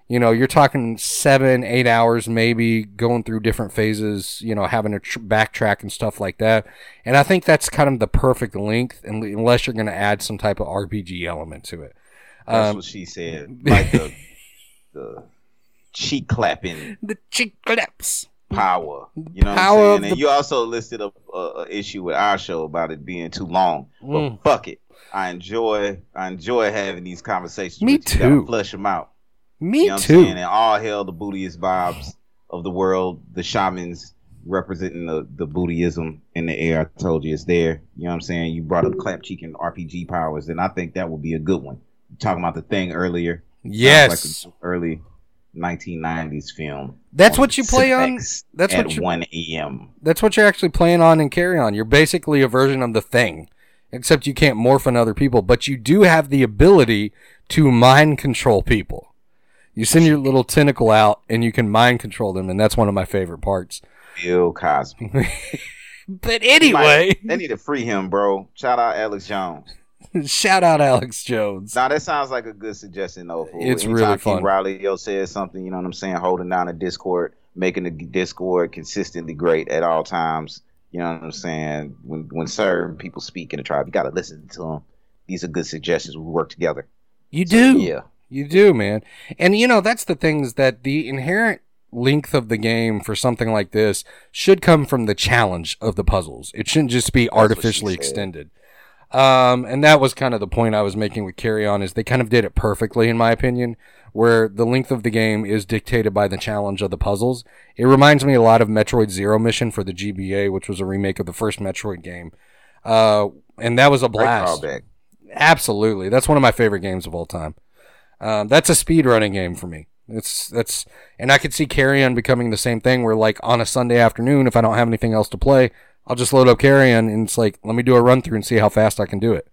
[SPEAKER 1] You know, you're talking seven, eight hours, maybe going through different phases. You know, having to tr- backtrack and stuff like that. And I think that's kind of the perfect length, unless you're going to add some type of RPG element to it.
[SPEAKER 2] That's
[SPEAKER 1] Um,
[SPEAKER 2] what she said. *laughs* Like the the cheek clapping
[SPEAKER 1] the cheek claps.
[SPEAKER 2] Power. You know
[SPEAKER 1] Power
[SPEAKER 2] what I'm saying? And
[SPEAKER 1] the-
[SPEAKER 2] you also listed a, a, a issue with our show about it being too long. But
[SPEAKER 1] Mm.
[SPEAKER 2] fuck it. I enjoy I enjoy having these conversations.
[SPEAKER 1] Me
[SPEAKER 2] with you.
[SPEAKER 1] Too.
[SPEAKER 2] Flush them out.
[SPEAKER 1] Me
[SPEAKER 2] you know
[SPEAKER 1] too.
[SPEAKER 2] And all hail the bootiest vibes of the world, the shamans representing the, the bootyism in the air. I told you it's there. You know what I'm saying? You brought up clap cheek and RPG powers, and I think that would be a good one. talking about the thing earlier.
[SPEAKER 1] Yes.
[SPEAKER 2] Like early 1990s film.
[SPEAKER 1] That's what you play on- that's
[SPEAKER 2] at
[SPEAKER 1] what you-
[SPEAKER 2] 1 a.m.
[SPEAKER 1] That's what you're actually playing on and Carrion. You're basically a version of the thing, except you can't morph on other people, but you do have the ability to mind control people. You send your little tentacle out and you can mind control them, and that's one of my favorite parts.
[SPEAKER 2] Bill Cosby. *laughs*
[SPEAKER 1] But anyway,
[SPEAKER 2] they need to free him, bro. Shout out Alex Jones. *laughs*
[SPEAKER 1] shout out Alex Jones.
[SPEAKER 2] Now that sounds like a good suggestion though. Fool.
[SPEAKER 1] It's
[SPEAKER 2] Anytime
[SPEAKER 1] really fun.
[SPEAKER 2] Riley yo says something, you know what I'm saying, holding down a Discord, making the Discord consistently great at all times. You know what I'm saying? When when certain people speak in the tribe, you gotta listen to them. These are good suggestions. We work together.
[SPEAKER 1] You
[SPEAKER 2] So,
[SPEAKER 1] do.
[SPEAKER 2] yeah.
[SPEAKER 1] You do, man. And you know, that's the things that the inherent length of the game for something like this should come from the challenge of the puzzles. It shouldn't just be
[SPEAKER 2] what she
[SPEAKER 1] artificially extended. Um, and that was kind of the point I was making with Carrion is they kind of did it perfectly in my opinion, where the length of the game is dictated by the challenge of the puzzles. It reminds me a lot of Metroid Zero Mission for the GBA, which was a remake of the first Metroid game. Uh, and that was a blast. Absolutely, that's one of my favorite games of all time. Um, that's a speed running game for me. It's that's, and I could see Carrion becoming the same thing. Where like on a Sunday afternoon, if I don't have anything else to play, I'll just load up Carrion and it's like let me do a run through and see how fast I can do it.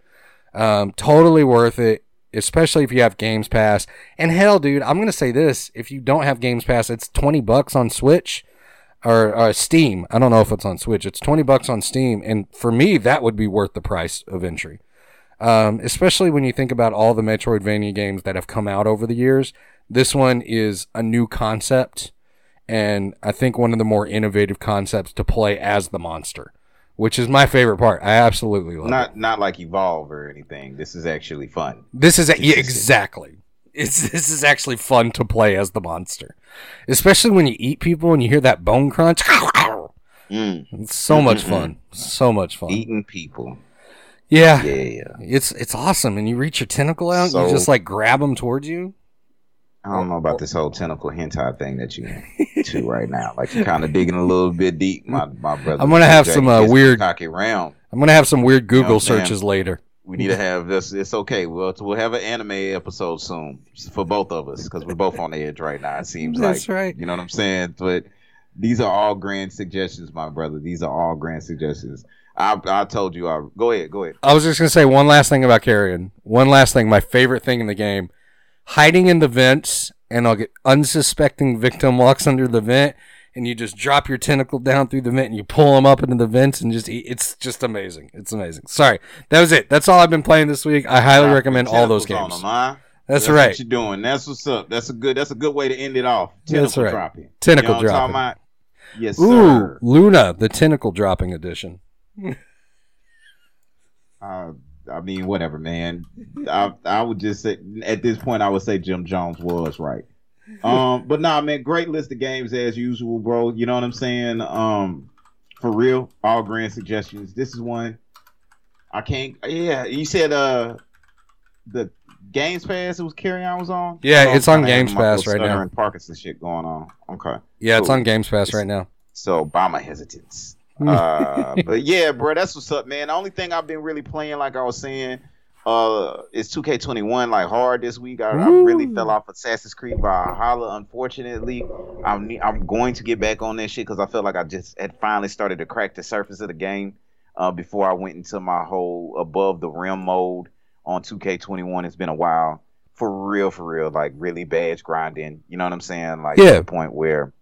[SPEAKER 1] Um, totally worth it, especially if you have Games Pass. And hell, dude, I'm gonna say this: if you don't have Games Pass, it's twenty bucks on Switch or, or Steam. I don't know if it's on Switch. It's twenty bucks on Steam, and for me, that would be worth the price of entry. Um, especially when you think about all the Metroidvania games that have come out over the years. This one is a new concept, and I think one of the more innovative concepts to play as the monster, which is my favorite part. I absolutely love it.
[SPEAKER 2] Not not like evolve or anything. This is actually fun.
[SPEAKER 1] This is a, yeah, exactly. It's this is actually fun to play as the monster, especially when you eat people and you hear that bone crunch.
[SPEAKER 2] Mm.
[SPEAKER 1] It's so much fun, so much fun.
[SPEAKER 2] Eating people.
[SPEAKER 1] Yeah,
[SPEAKER 2] Yeah.
[SPEAKER 1] it's it's awesome. And you reach your tentacle out,
[SPEAKER 2] So-
[SPEAKER 1] you just like grab them towards you.
[SPEAKER 2] I don't know about this whole tentacle hentai thing that you into *laughs* right now. Like you're kind of digging a little bit deep, my my brother.
[SPEAKER 1] I'm gonna have some, uh, weird-
[SPEAKER 2] cocky round.
[SPEAKER 1] I'm gonna have some weird Google
[SPEAKER 2] I'm saying?
[SPEAKER 1] searches later.
[SPEAKER 2] We need to have this. It's okay. We'll we'll have an anime episode soon for both of us because we're both on the edge right now. It seems
[SPEAKER 1] That's
[SPEAKER 2] like
[SPEAKER 1] right.
[SPEAKER 2] You know what I'm saying? But these are all grand suggestions, my brother. These are all grand suggestions. I I told you. I go ahead. Go ahead.
[SPEAKER 1] I was just gonna say one last thing about Carrion. One last thing, my favorite thing in the game, hiding in the vents, and I'll get unsuspecting victim walks under the vent, and you just drop your tentacle down through the vent, and you pull them up into the vents, and just eat. It's just amazing. It's amazing. Sorry, that was it. That's all I've been playing this week. I highly recommend all those games.
[SPEAKER 2] on 'em, huh?
[SPEAKER 1] That's,
[SPEAKER 2] what
[SPEAKER 1] right.
[SPEAKER 2] you're doing. That's what's up. That's a good. That's a good way to end it off.
[SPEAKER 1] That's
[SPEAKER 2] Tentacle
[SPEAKER 1] right.
[SPEAKER 2] dropping.
[SPEAKER 1] Tentacle
[SPEAKER 2] you know
[SPEAKER 1] dropping.
[SPEAKER 2] about? Yes,
[SPEAKER 1] Ooh,
[SPEAKER 2] sir.
[SPEAKER 1] Luna, the tentacle dropping edition.
[SPEAKER 2] Uh, I mean, whatever, man. I I would just say at this point, I would say Jim Jones was right. Um, but nah, man, great list of games as usual, bro. You know what I'm saying? Um, for real, all grand suggestions. This is one I can't. Yeah, you said uh the Games Pass it was carry on was on.
[SPEAKER 1] Yeah,
[SPEAKER 2] So
[SPEAKER 1] it's on Games Pass right now.
[SPEAKER 2] stuttering Parkinson shit going on. Okay.
[SPEAKER 1] Yeah, it's on Games Pass right now.
[SPEAKER 2] So by my hesitance. Uh, *laughs* but yeah, bro, that's what's up, man. The only thing I've been really playing, like I was saying, uh, is 2K21 like hard this week. I, I really fell off Assassin's Creed Valhalla. Unfortunately, I'm I'm going to get back on that shit because I felt like I just had finally started to crack the surface of the game. Uh, before I went into my whole above the rim mode on 2K21, it's been a while. For real, for real, like really badge grinding. You know what I'm saying? Like
[SPEAKER 1] Yeah.
[SPEAKER 2] to the point where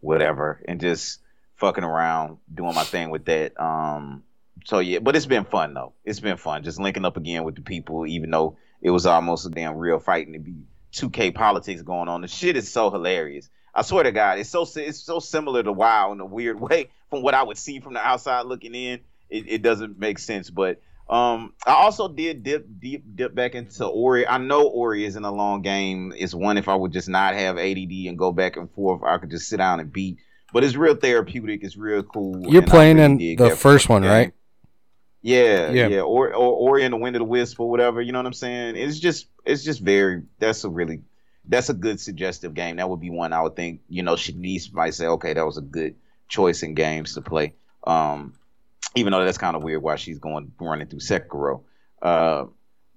[SPEAKER 2] whatever, and just fucking around, doing my thing with that. Um, so yeah, but it's been fun though. It's been fun just linking up again with the people, even though it was almost a damn real fighting to be 2K politics going on. The shit is so hilarious. I swear to God, it's so it's so similar to WoW in a weird *laughs* way. From what I would see from the outside looking in, it, it doesn't make sense. But um, I also did dip deep dip back into Ori. I know Ori isn't a long game. It's one if I would just not have ADD and go back and forth, I could just sit down and beat. But it's real therapeutic. It's real cool.
[SPEAKER 1] You're playing
[SPEAKER 2] really
[SPEAKER 1] in the first one,
[SPEAKER 2] game.
[SPEAKER 1] right?
[SPEAKER 2] Yeah,
[SPEAKER 1] Yeah.
[SPEAKER 2] yeah, Or, or Ori and the Wind of the Wisp or whatever. You know what I'm saying? It's just, it's just very. That's a really, that's a good suggestive game. That would be one I would think. You know, Shanice might say, okay, that was a good choice in games to play. Um, even though that's kind of weird why she's going running through Sekiro. Uh,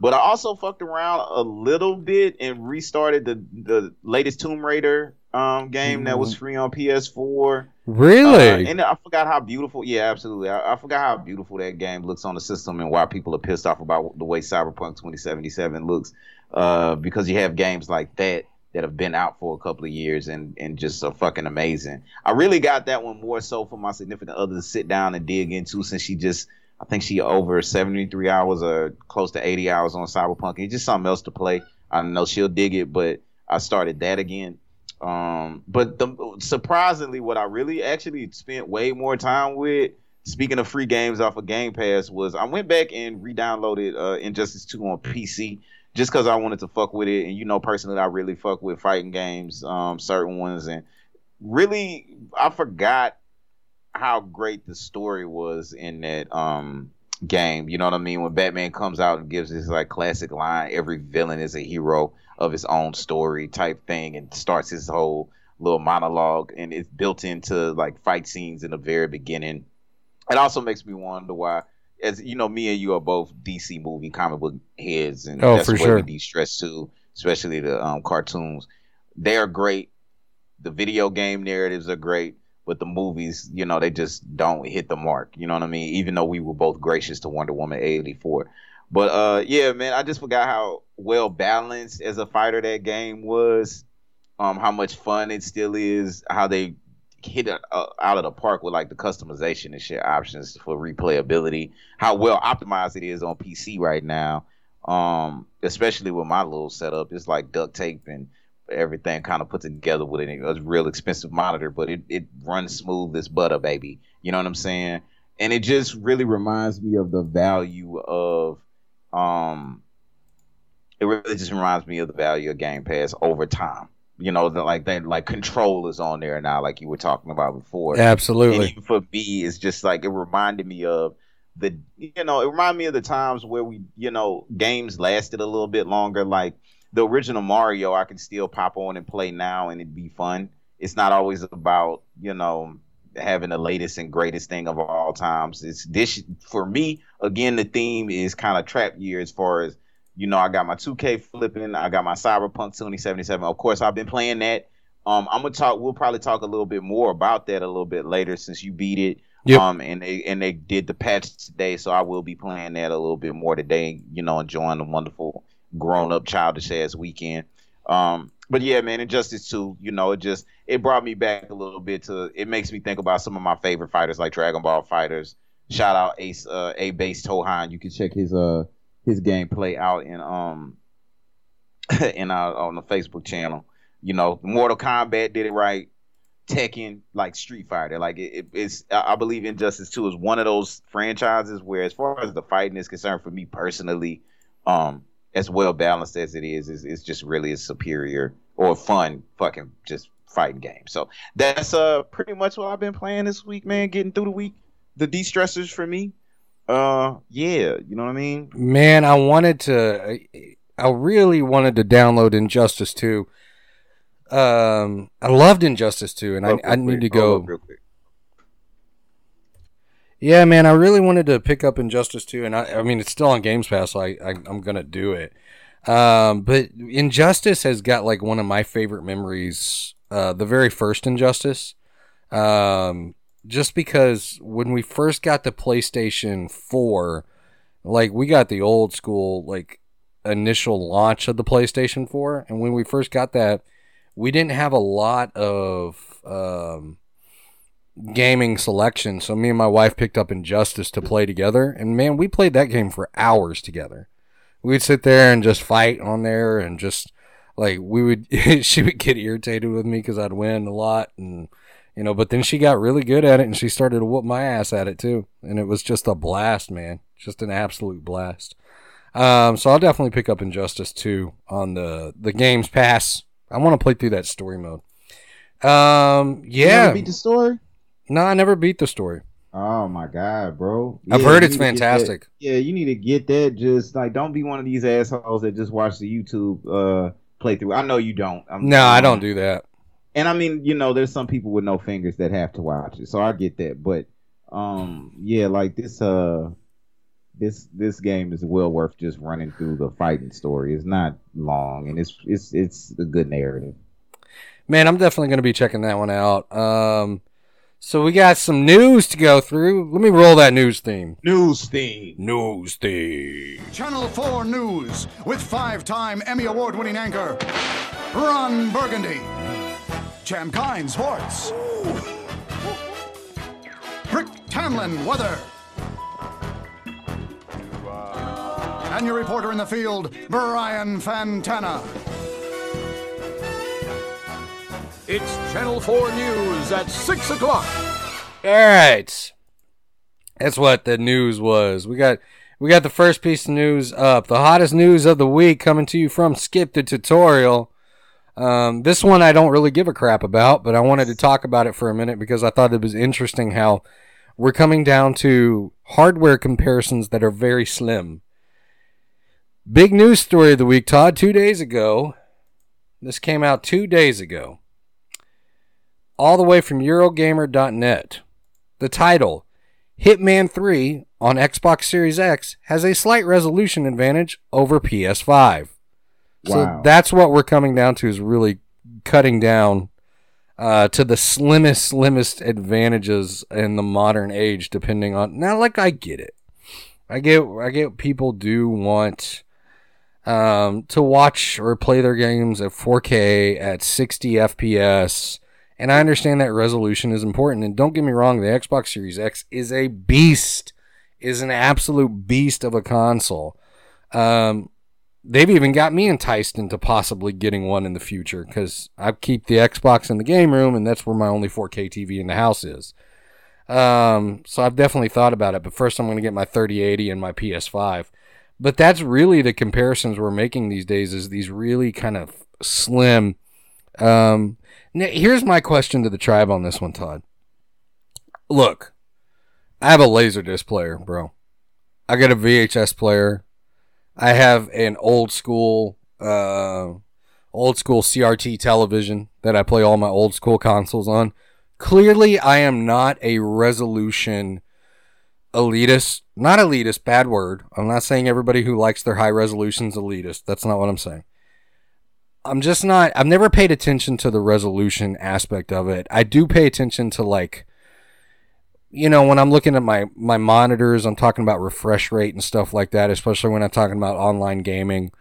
[SPEAKER 2] but I also fucked around a little bit and restarted the the latest Tomb Raider um game that was free on PS4.
[SPEAKER 1] Really?
[SPEAKER 2] Uh, and I forgot how beautiful. Yeah, absolutely. I, I forgot how beautiful that game looks on the system and why people are pissed off about the way Cyberpunk 2077 looks. Uh, because you have games like that that have been out for a couple of years and and just are fucking amazing. I really got that one more so for my significant other to sit down and dig into since she just. I think she over 73 hours or close to 80 hours on Cyberpunk. It's just something else to play. I know she'll dig it, but I started that again. Um, but the, surprisingly, what I really actually spent way more time with, speaking of free games off of Game Pass, was I went back and re-downloaded uh, Injustice 2 on PC just because I wanted to fuck with it. And you know, personally, I really fuck with fighting games, um, certain ones, and really, I forgot how great the story was in that um game. You know what I mean? When Batman comes out and gives his like classic line, every villain is a hero of his own story type thing, and starts his whole little monologue, and it's built into like fight scenes in the very beginning. It also makes me wonder why, as you know, me and you are both DC movie comic book heads, and
[SPEAKER 1] Oh,
[SPEAKER 2] that's
[SPEAKER 1] for
[SPEAKER 2] where
[SPEAKER 1] sure.
[SPEAKER 2] we de-stress too, especially the um, cartoons. They're great. The video game narratives are great, but the movies, you know, they just don't hit the mark. You know what I mean? Even though we were both gracious to Wonder Woman eighty four. But uh, yeah, man, I just forgot how well balanced as a fighter that game was. Um, how much fun it still is. How they hit it uh, out of the park with like the customization and shit options for replayability. How well optimized it is on PC right now. Um, especially with my little setup, it's like duct tape and everything kind of put together with it. It was a real expensive monitor, but it, it runs smooth as butter, baby. You know what I'm saying? And it just really reminds me of the value of um it really just reminds me of the value of Game Pass over time. You know, the, like that like control is on there now, like you were talking about before.
[SPEAKER 1] Absolutely.
[SPEAKER 2] even for me, it's just like it reminded me of the you know, it reminded me of the times where we, you know, games lasted a little bit longer. Like the original Mario, I can still pop on and play now and it'd be fun. It's not always about, you know, having the latest and greatest thing of all times. It's this for me, again, the theme is kind of trap year as far as you know, I got my 2K flipping, I got my Cyberpunk 2077. Of course, I've been playing that. Um, I'm gonna talk. We'll probably talk a little bit more about that a little bit later since you beat it.
[SPEAKER 1] Yep.
[SPEAKER 2] Um, and they and they did the patch today, so I will be playing that a little bit more today. You know, enjoying the wonderful grown up childish ass weekend. Um, but yeah, man, Injustice 2, you know, it just it brought me back a little bit to it makes me think about some of my favorite fighters like Dragon Ball FighterZ. Shout out Ace uh A Base Tohan. You can check his uh his gameplay out in um *laughs* in our on the Facebook channel. You know, Mortal Kombat did it right. Tekken, like Street Fighter, like it, it, it's. I I believe Injustice Two is one of those franchises where, as far as the fighting is concerned, for me personally, um, as well balanced as it is, is it's just really a superior or fun fucking just fighting game. So that's uh pretty much what I've been playing this week, man. Getting through the week, the de stressors for me. Uh, yeah, you know what I mean.
[SPEAKER 1] Man, I wanted to. I really wanted to download Injustice 2. Um, I loved Injustice 2, and I, I need to go.
[SPEAKER 2] up real quick.
[SPEAKER 1] Yeah, man, I really wanted to pick up Injustice 2, and I, I mean, it's still on Games Pass, so I, I, I'm going to do it. Um, but Injustice has got like one of my favorite memories, uh, the very first Injustice. Um, just because when we first got the PlayStation 4, like we got the old school, like initial launch of the PlayStation 4, and when we first got that, we didn't have a lot of, um, gaming selection. So me and my wife picked up Injustice to play together, and man, we played that game for hours together. We'd sit there and just fight on there, and just like we would, *laughs* she would get irritated with me because I'd win a lot, and you know. But then she got really good at it, and she started to whoop my ass at it too, and it was just a blast, man, just an absolute blast. Um, so I'll definitely pick up Injustice 2 on the the Games Pass. I want to play through that story mode. Um, yeah.
[SPEAKER 3] beat the story?
[SPEAKER 1] No, I never beat the story.
[SPEAKER 3] Oh my god, bro!
[SPEAKER 1] I've heard it's
[SPEAKER 3] need to get that-
[SPEAKER 1] fantastic.
[SPEAKER 3] Yeah, you need to get that. Just like don't be one of these assholes that just watch the YouTube uh playthrough. I know you don't. I'm,
[SPEAKER 1] No, I don't do that.
[SPEAKER 3] And I mean, you know, there's some people with no fingers that have to watch it, so I get that. But um, yeah, like this uh, this this game is well worth just running through the fighting story. It's not long, and it's it's it's a good narrative.
[SPEAKER 1] Man, I'm definitely going to be checking that one out. Um, so we got some news to go through. Let me roll that news theme.
[SPEAKER 3] News theme.
[SPEAKER 1] News theme.
[SPEAKER 4] Channel 4 News with five time Emmy Award winning anchor Ron Burgundy. Champ Kind Sports. Brick Tamland Weather. And your reporter in the field, Brian Fantana.
[SPEAKER 5] It's Channel 4 News at 6 o'clock.
[SPEAKER 1] All right. That's what the news was. We got we got the first piece of news up. The hottest news of the week coming to you from Skip the Tutorial. Um, this one I don't really give a crap about, but I wanted to talk about it for a minute because I thought it was interesting how we're coming down to hardware comparisons that are very slim. Big news story of the week, Todd. Two days ago, this came out two days ago, all the way from Eurogamer.net. The title Hitman 3 on Xbox Series X has a slight resolution advantage over PS5.
[SPEAKER 3] Wow.
[SPEAKER 1] So that's what we're coming down to is really cutting down uh, to the slimmest, slimmest advantages in the modern age, depending on now. Like I get it, I get, I get people do want um, to watch or play their games at 4K at 60 FPS, and I understand that resolution is important. And don't get me wrong, the Xbox Series X is a beast, is an absolute beast of a console. Um, they've even got me enticed into possibly getting one in the future because I keep the Xbox in the game room, and that's where my only 4K TV in the house is. Um, so I've definitely thought about it, but first I'm going to get my 3080 and my PS5. But that's really the comparisons we're making these days is these really kind of slim. Um, now here's my question to the tribe on this one, Todd. Look, I have a Laserdisc player, bro. I got a VHS player. I have an old school, uh, old school CRT television that I play all my old school consoles on. Clearly, I am not a resolution elitist. Not elitist, bad word. I'm not saying everybody who likes their high resolutions elitist. That's not what I'm saying. I'm just not. I've never paid attention to the resolution aspect of it. I do pay attention to like you know, when I'm looking at my my monitors, I'm talking about refresh rate and stuff like that, especially when I'm talking about online gaming.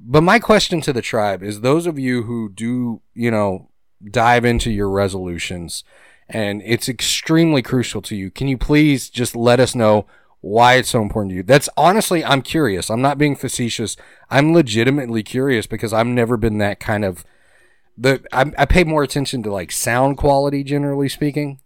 [SPEAKER 1] But my question to the tribe is those of you who do, you know, dive into your resolutions and it's extremely crucial to you. Can you please just let us know why it's so important to you? That's honestly, I'm curious. I'm not being facetious. I'm legitimately curious because I've never been that kind of the I, I pay more attention to like sound quality generally speaking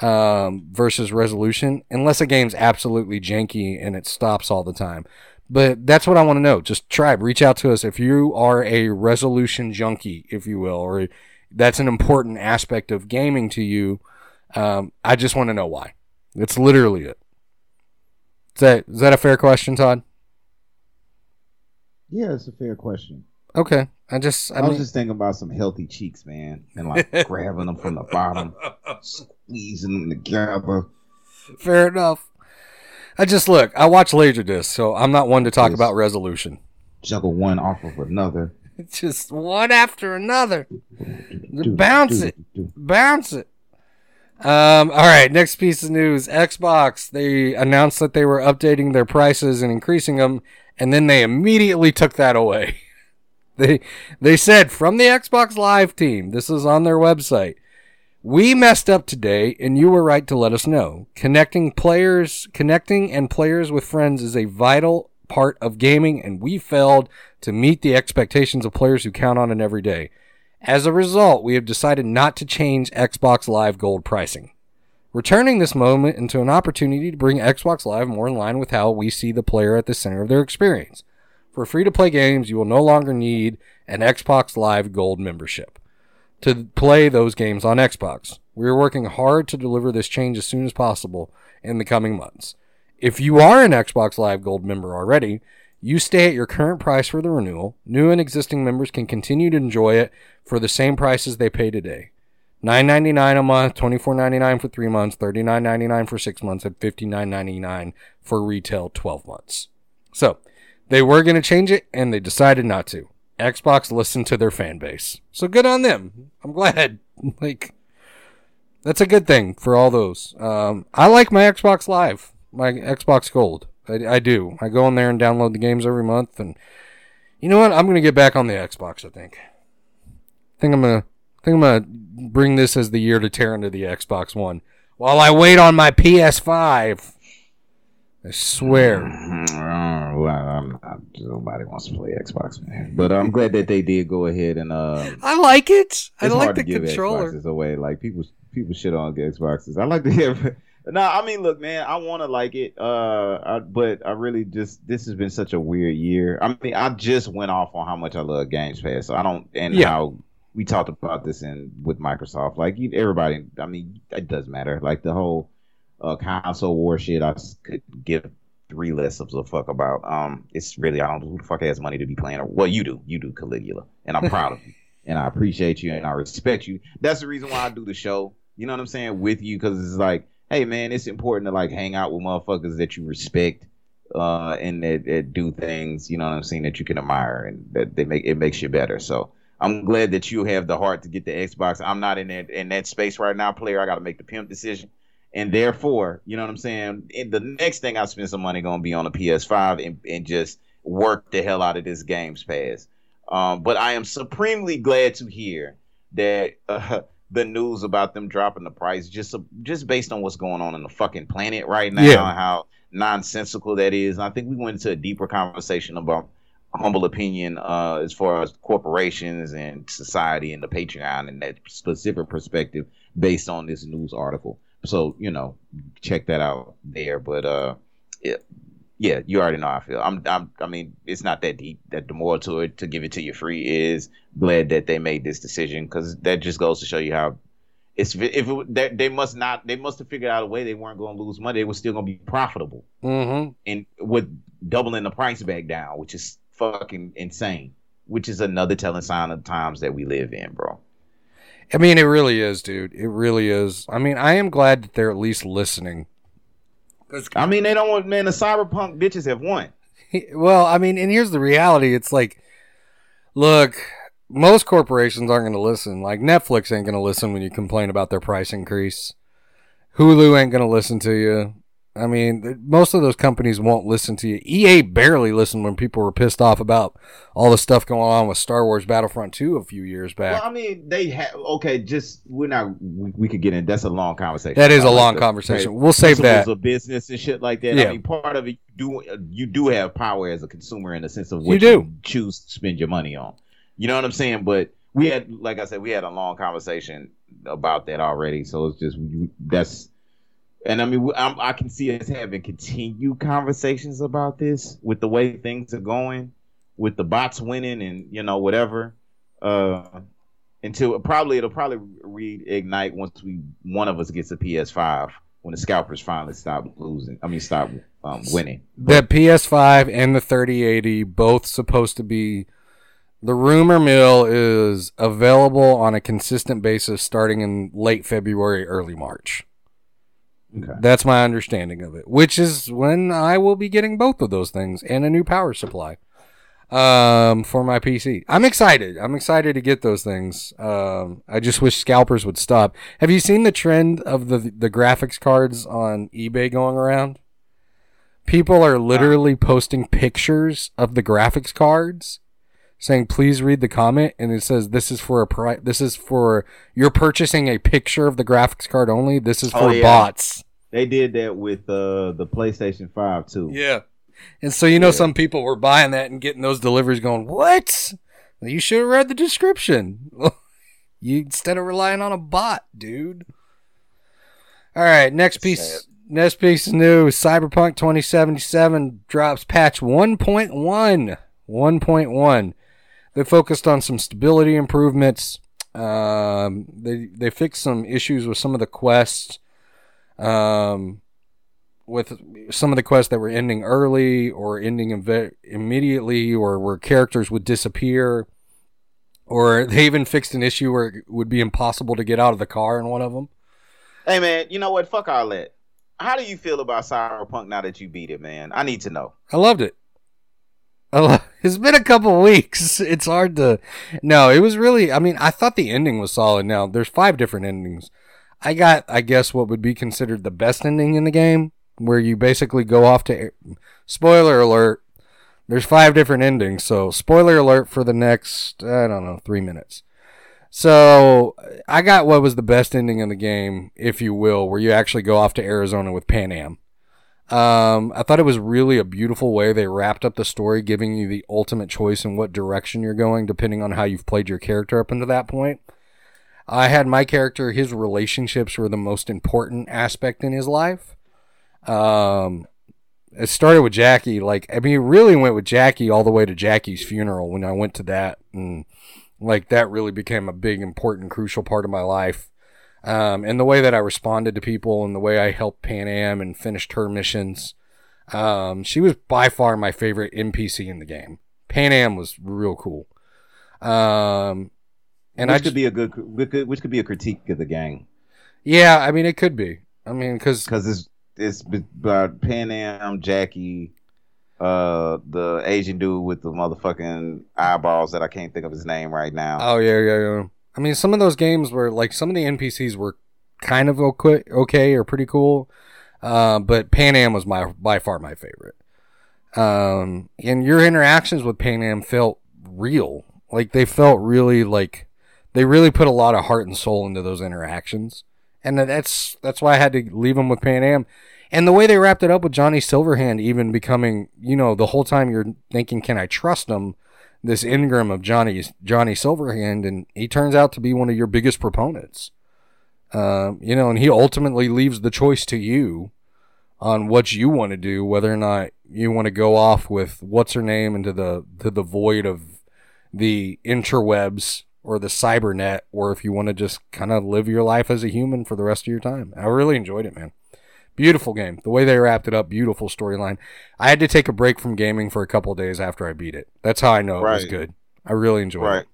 [SPEAKER 1] um, versus resolution, unless a game's absolutely janky and it stops all the time. But that's what I want to know. Just tribe, reach out to us if you are a resolution junkie, if you will, or that's an important aspect of gaming to you. Um, I just want to know why. That's literally it. Is that is that a fair question, Todd?
[SPEAKER 3] Yeah, it's a fair question.
[SPEAKER 1] Okay, I just I,
[SPEAKER 3] I,
[SPEAKER 1] mean,
[SPEAKER 3] was just thinking about some healthy cheeks, man, and like *laughs* grabbing them from the bottom, squeezing them together.
[SPEAKER 1] fair enough. I just look. I watch Laserdisc, so I'm not one to talk
[SPEAKER 3] Yes.
[SPEAKER 1] about resolution.
[SPEAKER 3] Juggle one off of another.
[SPEAKER 1] It's *laughs* just one after another. Bounce it. Bounce it. Um, all right, next piece of news. Xbox, they announced that they were updating their prices and increasing them, and then they immediately took that away. *laughs* They they said from the Xbox Live team, this is on their website. We messed up today and you were right to let us know. Connecting players, connecting and players with friends is a vital part of gaming and we failed to meet the expectations of players who count on it every day. As a result, we have decided not to change Xbox Live Gold pricing. We're this moment into an opportunity to bring Xbox Live more in line with how we see the player at the center of their experience. For free to play games, you will no longer need an Xbox Live Gold membership to play those games on Xbox. We are working hard to deliver this change as soon as possible in the coming months. If you are an Xbox Live Gold member already, you stay at your current price for the renewal. New and existing members can continue to enjoy it for the same prices they pay today. $9.99 a month, $24.99 for 3 months, $39.99 for 6 months, and $59.99 for retail 12 months. So, they were going to change it and they decided not to. Xbox listened to their fan base. So good on them. I'm glad. *laughs* Like that's a good thing for all those. Um, I like my Xbox Live, my Xbox Gold. I, I do. I go in there and download the games every month, and you know what? I'm gonna get back on the Xbox. I think. I think I'm gonna. I think I'm gonna bring this as the year to tear into the Xbox One while I wait on my PS5. I swear.
[SPEAKER 3] Uh, well, I'm, I'm, nobody wants to play Xbox, man. But I'm glad that they did go ahead and. Uh,
[SPEAKER 1] I like it. I
[SPEAKER 3] it's
[SPEAKER 1] like
[SPEAKER 3] hard
[SPEAKER 1] the
[SPEAKER 3] to give
[SPEAKER 1] controller.
[SPEAKER 3] Xboxes away. Like people, people shit on Xboxes. I like to *laughs* hear. No, I mean, look, man, I want to like it, uh, I, but I really just this has been such a weird year. I mean, I just went off on how much I love Games Pass, so I don't, and
[SPEAKER 1] Yeah.
[SPEAKER 3] how we talked about this in with Microsoft. Like you- everybody, I mean, it doesn't matter. Like the whole
[SPEAKER 2] uh, console war shit, I could give three less of a fuck about. Um, it's really I don't know who the fuck has money to be playing. Or, well, you do, you do Caligula, and I'm proud of you, *laughs* and I appreciate you, and I respect you. That's the reason why I do the show. You know what I'm saying with you because it's like, hey man, it's important to like hang out with motherfuckers that you respect. Uh, and that, that do things, you know what I'm saying, that you can admire and that they make it makes you better. So I'm glad that you have the heart to get the Xbox. I'm not in that in that space right now, player. I got to make the pimp decision, and therefore, you know what I'm saying. In the next thing I spend some money gonna be on a PS5 and, and just work the hell out of this Games Pass. Um, but I am supremely glad to hear that *laughs* uh, the news about them dropping the price just just based on what's going on in the fucking planet right now,
[SPEAKER 1] Yeah.
[SPEAKER 2] and how nonsensical that is. And I think we went into a deeper conversation about humble opinion uh, as far as corporations and society and the Patreon and that specific perspective based on this news article. So you know, check that out there. But uh, yeah, yeah, you already know how I feel. I'm, I'm, I mean, it's not that deep. That the moral to it to give it to you free is glad that they made this decision because that just goes to show you how it's if it, they, they must not they must have figured out a way they weren't going to lose money. They were still going to be profitable
[SPEAKER 1] Mm-hmm.
[SPEAKER 2] and with doubling the price back down, which is fucking insane. Which is another telling sign of the times that we live in, bro.
[SPEAKER 1] I mean, it really is, dude. It really is. I mean, I am glad that they're at least listening.
[SPEAKER 2] I mean, they don't want man. The cyberpunk bitches have won.
[SPEAKER 1] Well, I mean, and here's the reality. It's like, look, most corporations aren't going to listen. Like Netflix ain't going to listen when you complain about their price increase. Hulu ain't going to listen to you. I mean, most of those companies won't listen to you. EA barely listened when people were pissed off about all the stuff going on with Star Wars Battlefront 2 a few years back.
[SPEAKER 2] Well, I mean, they have okay. Just we're not. We, we could get in. That's a long conversation.
[SPEAKER 1] That is a long
[SPEAKER 2] the
[SPEAKER 1] conversation. We'll save that.
[SPEAKER 2] A business and shit like that.
[SPEAKER 1] Yeah.
[SPEAKER 2] I mean, part of it you do you do have power as a consumer in the sense of what You
[SPEAKER 1] do.
[SPEAKER 2] choose to spend your money on. You know what I'm saying? But we had, like I said, we had a long conversation about that already. So it's just that's. And I mean, I'm, I can see us having continued conversations about this with the way things are going, with the bots winning and you know whatever. Uh, until probably it'll probably reignite once we one of us gets a PS5 when the scalpers finally stop losing. I mean, stop um, winning.
[SPEAKER 1] The PS5 and the 3080 both supposed to be. The rumor mill is available on a consistent basis starting in late February, early March.
[SPEAKER 2] Okay.
[SPEAKER 1] That's my understanding of it, which is when I will be getting both of those things and a new power supply um, for my PC. I'm excited. I'm excited to get those things. Um, I just wish scalpers would stop. Have you seen the trend of the the graphics cards on eBay going around? People are literally posting pictures of the graphics cards saying please read the comment and it says this is for a pri- this is for you're purchasing a picture of the graphics card only. This is for
[SPEAKER 2] Oh, yeah.
[SPEAKER 1] bots.
[SPEAKER 2] They did that with uh, the PlayStation 5 too.
[SPEAKER 1] yeah. And so you know
[SPEAKER 2] Yeah.
[SPEAKER 1] some people were buying that and getting those deliveries going what? You should have read the description. *laughs* You instead of relying on a bot dude. All right next piece next piece of news cyberpunk 2077 drops patch 1.1 1.1 they focused on some stability improvements. Um, they they fixed some issues with some of the quests. Um, with some of the quests that were ending early or ending inve- immediately, or where characters would disappear, or *laughs* they even fixed an issue where it would be impossible to get out of the car in one of them.
[SPEAKER 2] Hey man, you know what? Fuck all that. How do you feel about Cyberpunk now that you beat it, man? I need to know.
[SPEAKER 1] I loved it. *laughs* It's been a couple weeks. *laughs* It's hard to. No, it was really. I mean, I thought the ending was solid. Now there's five different endings. I got, I guess, what would be considered the best ending in the game, where you basically go off to. Spoiler alert. There's five different endings, so spoiler alert for the next, I don't know, three minutes. So I got what was the best ending in the game, if you will, where you actually go off to Arizona with Panam. Um, I thought it was really a beautiful way they wrapped up the story, giving you the ultimate choice in what direction you're going, depending on how you've played your character up until that point. I had my character; his relationships were the most important aspect in his life. Um, it started with Jackie. Like, I mean, it really went with Jackie all the way to Jackie's funeral when I went to that, and like that really became a big, important, crucial part of my life. Um, and the way that I responded to people and the way I helped Panam and finished her missions. Um, she was by far my favorite NPC in the game. Panam was real cool. Um, and
[SPEAKER 3] which
[SPEAKER 1] I
[SPEAKER 3] could
[SPEAKER 1] just,
[SPEAKER 3] be a good, which could, be a critique of the game
[SPEAKER 1] yeah, I mean, it could be. I mean, because
[SPEAKER 3] because it's it's about Panam, Jackie, uh, the Asian dude with the motherfucking eyeballs that I can't think of his name right now.
[SPEAKER 1] Oh yeah, yeah, yeah. I mean, some of those games were like some of the NPCs were kind of okay, okay or pretty cool, uh, but Panam was my by far my favorite. Um, and your interactions with Panam felt real, like they felt really like they really put a lot of heart and soul into those interactions, and that's that's why I had to leave them with Panam. And the way they wrapped it up with Johnny Silverhand even becoming, you know, the whole time you're thinking, can I trust him? This engram of Johnny Johnny Silverhand, and he turns out to be one of your biggest proponents. Um, you know, and he ultimately leaves the choice to you on what you want to do, whether or not you want to go off with what's her name into the to the void of the interwebs or the cybernet, or if you want to just kind of live your life as a human for the rest of your time. I really enjoyed it, man. Beautiful game. The way they wrapped it up, beautiful storyline. I had to take a break from gaming for a couple of days after I beat it. That's how I know it was good. I really enjoyed
[SPEAKER 2] Right.
[SPEAKER 1] it.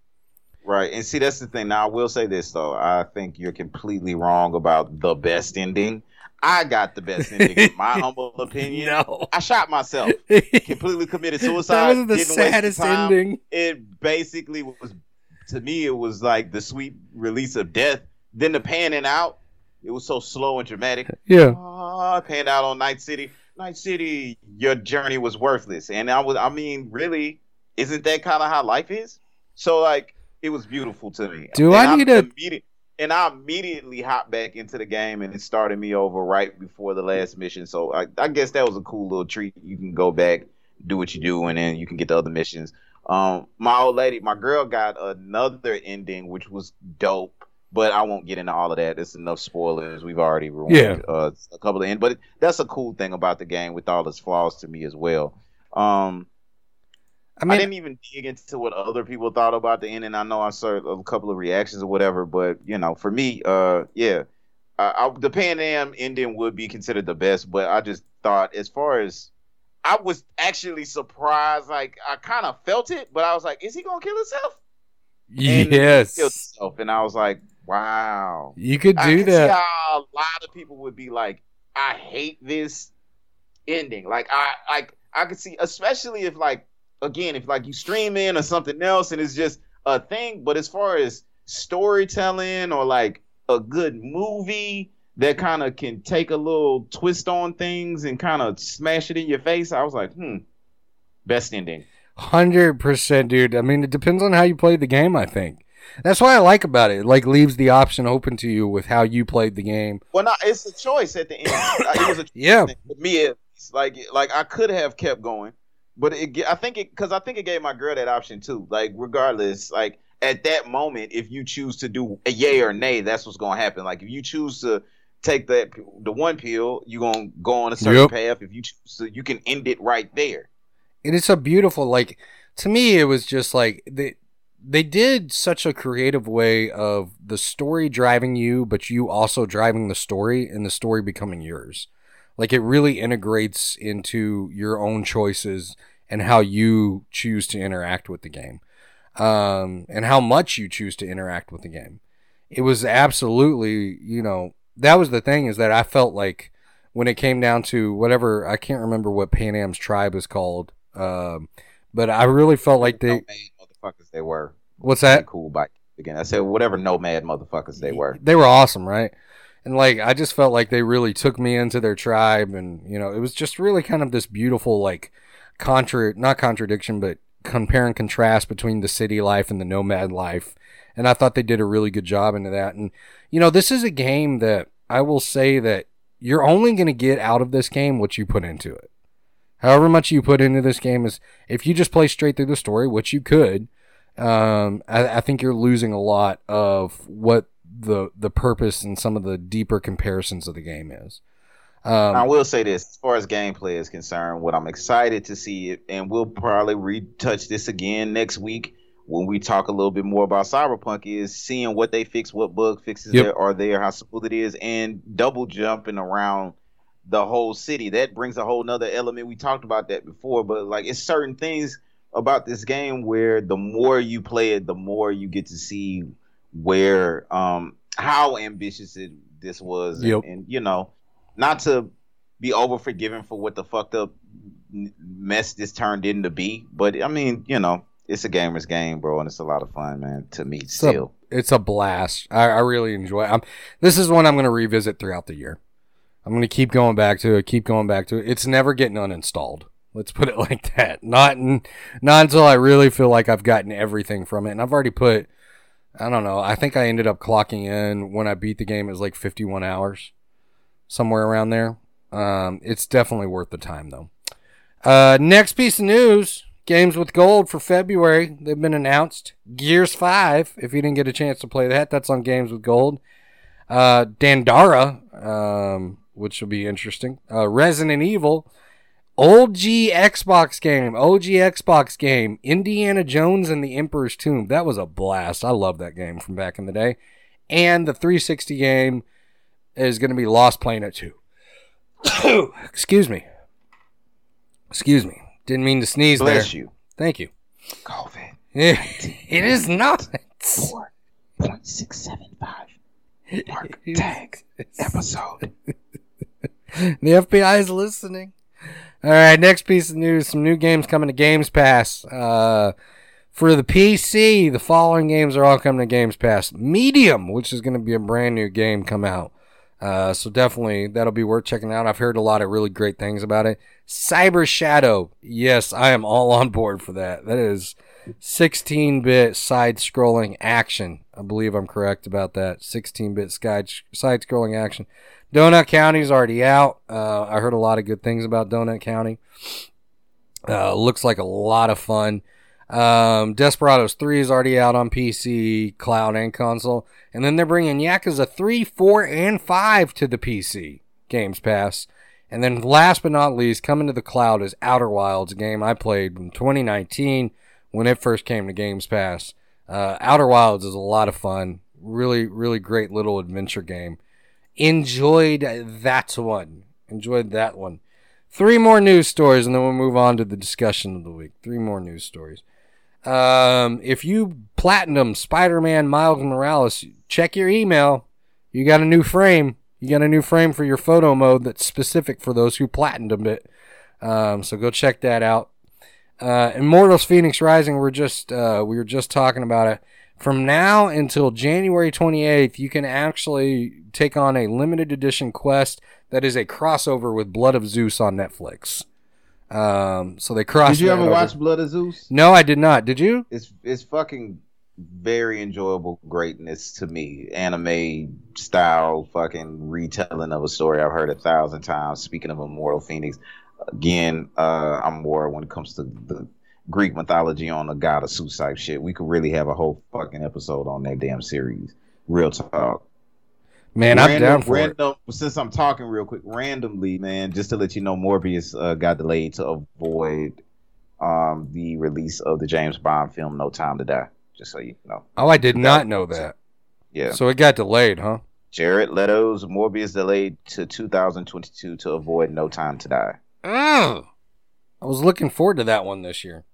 [SPEAKER 2] Right. And see, that's the thing. Now, I will say this, though. I think you're completely wrong about the best ending. I got the best ending, in my *laughs* humble opinion.
[SPEAKER 1] No.
[SPEAKER 2] I shot myself. *laughs* Completely committed suicide.
[SPEAKER 1] that was the
[SPEAKER 2] didn't
[SPEAKER 1] saddest
[SPEAKER 2] time.
[SPEAKER 1] ending.
[SPEAKER 2] It basically was, to me, it was like the sweet release of death. Then the panning out, it was so slow and dramatic.
[SPEAKER 1] Yeah.
[SPEAKER 2] Ah, panned out on Night City. Night City, your journey was worthless. And I was, I mean, really, isn't that kind of how life is? So, like, it was beautiful to me.
[SPEAKER 1] Do
[SPEAKER 2] And
[SPEAKER 1] I need a-
[SPEAKER 2] immediate- And I immediately hopped back into the game, and it started me over right before the last mission. So I, I guess that was a cool little treat. You can go back, do what you do, and then you can get the other missions. Um, my old lady, my girl, got another ending, which was dope. But I won't get into all of that. It's enough spoilers. We've already ruined
[SPEAKER 1] Yeah.
[SPEAKER 2] uh, a couple of end. But that's a cool thing about the game with all its flaws to me as well. Um,
[SPEAKER 1] I
[SPEAKER 2] I, didn't even dig into what other people thought about the ending. I know I saw a couple of reactions or whatever, but you know, for me, uh, yeah, uh, I, the Panam ending would be considered the best. But I just thought, as far as I was actually surprised, like I kind of felt it, but I was like, is he gonna kill himself? And
[SPEAKER 1] yes.
[SPEAKER 2] himself, and I was like, wow.
[SPEAKER 1] You could
[SPEAKER 2] I
[SPEAKER 1] do
[SPEAKER 2] see
[SPEAKER 1] that.
[SPEAKER 2] how a lot of people would be like, I hate this ending. Like I like I could see, especially if like again, if like you stream in or something else and it's just a thing. But as far as storytelling or like a good movie that kind of can take a little twist on things and kind of smash it in your face, I was like, hmm, best ending.
[SPEAKER 1] Hundred percent, dude. I mean, it depends on how you play the game. I think that's why I like about it. It, Like leaves the option open to you with how you played the game.
[SPEAKER 2] Well, no, it's a choice at the end. *coughs* it was a
[SPEAKER 1] Yeah,
[SPEAKER 2] for me at least. like like I could have kept going, but it I think it because I think it gave my girl that option too. Like regardless, like at that moment, if you choose to do a yay or nay, that's what's gonna happen. Like if you choose to take that the one pill, you gonna go on a certain
[SPEAKER 1] Yep.
[SPEAKER 2] path. If you choose to, you can end it right there.
[SPEAKER 1] and it's a beautiful. Like to me, it was just like they they did such a creative way of the story driving you, but you also driving the story, and the story becoming yours. Like it really integrates into your own choices and how you choose to interact with the game, um, and how much you choose to interact with the game. It was absolutely, you know, that was the thing is that I felt like when it came down to whatever I can't remember what Panam's tribe is called, um, but I really felt like they.
[SPEAKER 2] Motherfuckers they were.
[SPEAKER 1] What's that?
[SPEAKER 2] Cool bike again. I said whatever nomad motherfuckers they were.
[SPEAKER 1] They were awesome, right? And like I just felt like they really took me into their tribe and you know, it was just really kind of this beautiful like contra not contradiction, but compare and contrast between the city life and the nomad life. And I thought they did a really good job into that. And you know, this is a game that I will say that you're only going to get out of this game what you put into it. However much you put into this game is if you just play straight through the story, which you could, um, I, I think you're losing a lot of what the the purpose and some of the deeper comparisons of the game is.
[SPEAKER 2] I
[SPEAKER 1] Um,
[SPEAKER 2] will say this, as far as gameplay is concerned, what I'm excited to see it, and we'll probably retouch this again next week when we talk a little bit more about Cyberpunk is seeing what they fix, what bug fixes
[SPEAKER 1] Yep.
[SPEAKER 2] there are there, how smooth it is, and double jumping around the whole city. That brings a whole nother element. We talked about that before, but like it's certain things about this game where the more you play it, the more you get to see where um how ambitious it this was
[SPEAKER 1] Yep.
[SPEAKER 2] and, and you know not to be over forgiven for what the fucked up mess this turned into be but i mean you know it's a gamer's game bro and it's a lot of fun man to me still
[SPEAKER 1] it's a blast. I, I really enjoy. it. I'm, this is one I'm going to revisit throughout the year. I'm going to keep going back to it. Keep going back to it. It's never getting uninstalled. Let's put it *laughs* like that. Not in, not until I really feel like I've gotten everything from it. And I've already put. I don't know. I think I ended up clocking in when I beat the game. It was like 51 hours, somewhere around there. Um, it's definitely worth the time though. Uh, next piece of news: games with gold for February. They've been announced. Gears Five. If you didn't get a chance to play that, that's on Games with Gold. Uh, Dandara, um, which will be interesting. Uh, Resident Evil. Old G Xbox game, OG Xbox game, Indiana Jones and the Emperor's Tomb. That was a blast. I love that game from back in the day. And the 360 game is going to be Lost Planet 2. *coughs* Excuse me. Excuse me. Didn't mean to sneeze
[SPEAKER 2] bless
[SPEAKER 1] there.
[SPEAKER 2] you
[SPEAKER 1] Thank you.
[SPEAKER 2] covid *laughs*
[SPEAKER 1] it is not.
[SPEAKER 2] 4.675 mark *laughs* tag episode *laughs*
[SPEAKER 1] The FBI is listening. All right, next piece of news: some new games coming to Games Pass. Uh, for the PC, the following games are all coming to Games Pass. Medium, which is going to be a brand new game, come out. Uh, so definitely that'll be worth checking out. I've heard a lot of really great things about it. Cyber Shadow, yes, I am all on board for that. That is 16-bit side-scrolling action. I believe I'm correct about that. 16-bit side side-scrolling action. Donut County's already out. Uh, I heard a lot of good things about Donut County. Uh, looks like a lot of fun. Um, Desperados 3 is already out on PC, cloud, and console. And then they're bringing Yakuza 3, 4, and 5 to the PC Games Pass. And then last but not least, coming to the cloud is Outer Wilds, a game I played in 2019 when it first came to Games Pass. Uh, Outer Wilds is a lot of fun. Really, really great little adventure game. Enjoyed that one. Enjoyed that one. Three more news stories, and then we'll move on to the discussion of the week. Three more news stories. Um, if you platinum Spider-Man Miles Morales, check your email. You got a new frame. You got a new frame for your photo mode that's specific for those who platinumed it. Um, so go check that out. Uh, Immortals Fenyx Rising, we're just uh, we were just talking about it. From now until January 28th, you can actually take on a limited edition quest that is a crossover with Blood of Zeus on Netflix. Um, so they crossed.
[SPEAKER 2] did you ever
[SPEAKER 1] over.
[SPEAKER 2] watch blood of zeus
[SPEAKER 1] No, I did not. Did you?
[SPEAKER 2] it's it's fucking very enjoyable greatness to me. Anime style fucking retelling of a story I've heard a thousand times. Speaking of Immortal Fenyx, again, uh, I'm more when it comes to the Greek mythology on the god of suicide shit. We could really have a whole fucking episode on that damn series. Real talk.
[SPEAKER 1] Man, I'm down for it.
[SPEAKER 2] Since I'm talking real quick, randomly, man, just to let you know, Morbius uh, got delayed to avoid um, the release of the James Bond film No Time to Die. Just so you know.
[SPEAKER 1] Oh, I did not know that.
[SPEAKER 2] Yeah.
[SPEAKER 1] So it got delayed, huh?
[SPEAKER 2] Jared Leto's Morbius delayed to 2022 to avoid No Time to Die.
[SPEAKER 1] Oh, I was looking forward to that one this year.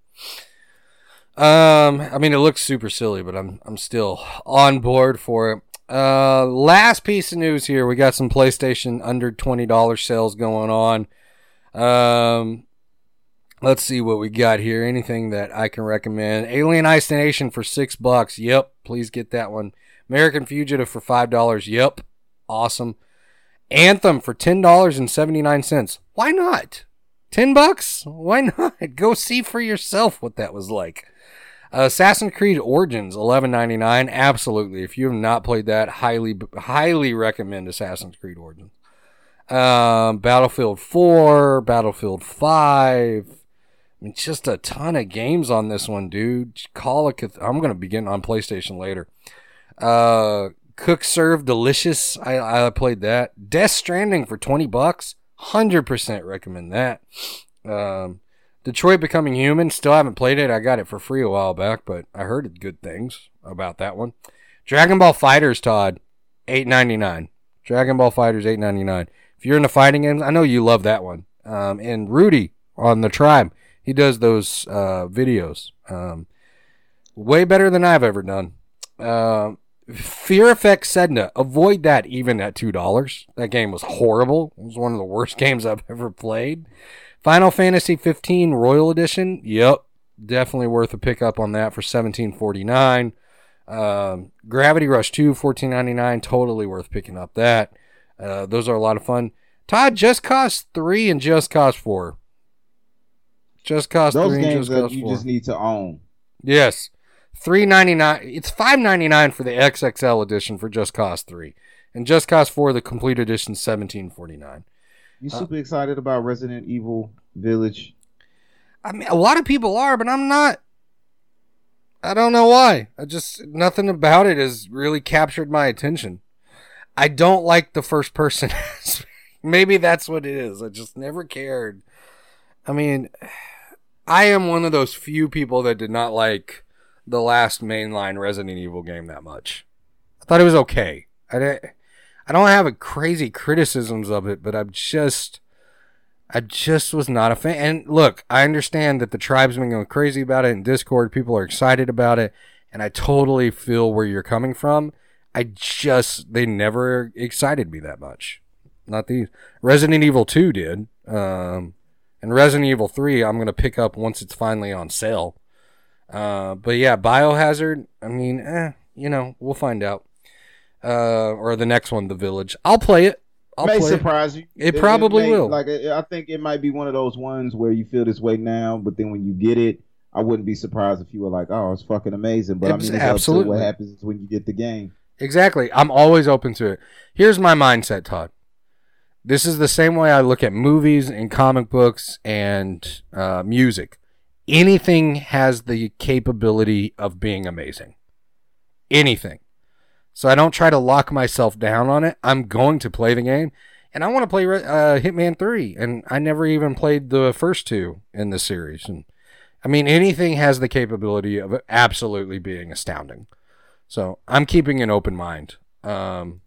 [SPEAKER 1] Um, I mean, it looks super silly, but I'm I'm still on board for it. Uh, last piece of news here: we got some PlayStation under twenty dollars sales going on. Um, let's see what we got here. Anything that I can recommend? Alien Isolation for six bucks. Yep, please get that one. American Fugitive for five dollars. Yep, awesome. Anthem for ten dollars and seventy nine cents. Why not? Ten bucks? Why not? *laughs* Go see for yourself what that was like. Assassin's Creed Origins, eleven ninety nine. Absolutely, if you have not played that, highly highly recommend Assassin's Creed Origins. Um, Battlefield Four, Battlefield Five. I mean, just a ton of games on this one, dude. Call it. I'm gonna begin on PlayStation later. Uh, Cook Serve Delicious. I I played that. Death Stranding for twenty bucks. Hundred percent recommend that. Um, Detroit Becoming Human. Still haven't played it. I got it for free a while back, but I heard good things about that one. Dragon Ball FighterZ, Todd, eight ninety nine. Dragon Ball FighterZ, eight ninety nine. If you're into fighting games, I know you love that one. Um, and Rudy on the Tribe, he does those uh, videos. Um, way better than I've ever done. Um Fear Effect Sedna. Avoid that even at two dollars. That game was horrible. It was one of the worst *laughs* games I've ever played. Final Fantasy 15 Royal Edition. Yep, definitely worth a pickup on that for 17.49. Um, Gravity Rush 2 14.99. Totally worth picking up that. Uh, those are a lot of fun. Todd, Just Cause 3 and Just Cause 4. Just Cause
[SPEAKER 3] Those
[SPEAKER 1] 3 and
[SPEAKER 3] games
[SPEAKER 1] Just
[SPEAKER 3] that you
[SPEAKER 1] 4.
[SPEAKER 3] just need to own.
[SPEAKER 1] Yes. Three ninety nine. It's five ninety nine for the XXL edition for Just Cause three, and Just Cause four, the complete edition, seventeen forty nine.
[SPEAKER 3] You
[SPEAKER 1] Uh,
[SPEAKER 3] super excited about Resident Evil Village?
[SPEAKER 1] I mean, a lot of people are, but I'm not. I don't know why. I just nothing about it has really captured my attention. I don't like the first person. *laughs* Maybe that's what it is. I just never cared. I mean, *sighs* I am one of those few people that did not like the last mainline Resident Evil game that much. I thought it was okay. I didn't, I don't have a crazy criticisms of it, but I'm just I just was not a fan. And look, I understand that the tribe's been going crazy about it in Discord. People are excited about it, and I totally feel where you're coming from. I just they never excited me that much. Not these. Resident Evil 2 did. Um, and Resident Evil 3 I'm going to pick up once it's finally on sale. Uh, but yeah, Biohazard, I mean, eh, you know, we'll find out. Uh, or the next one, The Village. I'll play it. I'll
[SPEAKER 3] may
[SPEAKER 1] play it.
[SPEAKER 3] surprise you.
[SPEAKER 1] It probably
[SPEAKER 3] may-
[SPEAKER 1] will.
[SPEAKER 3] Like I I think it might be one of those ones where you feel this way now, but then when you get it, I wouldn't be surprised if you were like, "Oh, it's fucking amazing." But I
[SPEAKER 1] Abs-
[SPEAKER 3] mean, it's
[SPEAKER 1] absolutely.
[SPEAKER 3] what happens when you get the game.
[SPEAKER 1] Exactly. I'm always open to it. Here's my mindset, Todd. This is the same way I look at movies and comic books and uh, music. Anything has the capability of being amazing. Anything. So I don't try to lock myself down on it. I'm going to play the game, and I want to play uh, Hitman Three, and I never even played the first two in the series. And I mean, anything has the capability of absolutely being astounding. So I'm keeping an open mind. Um,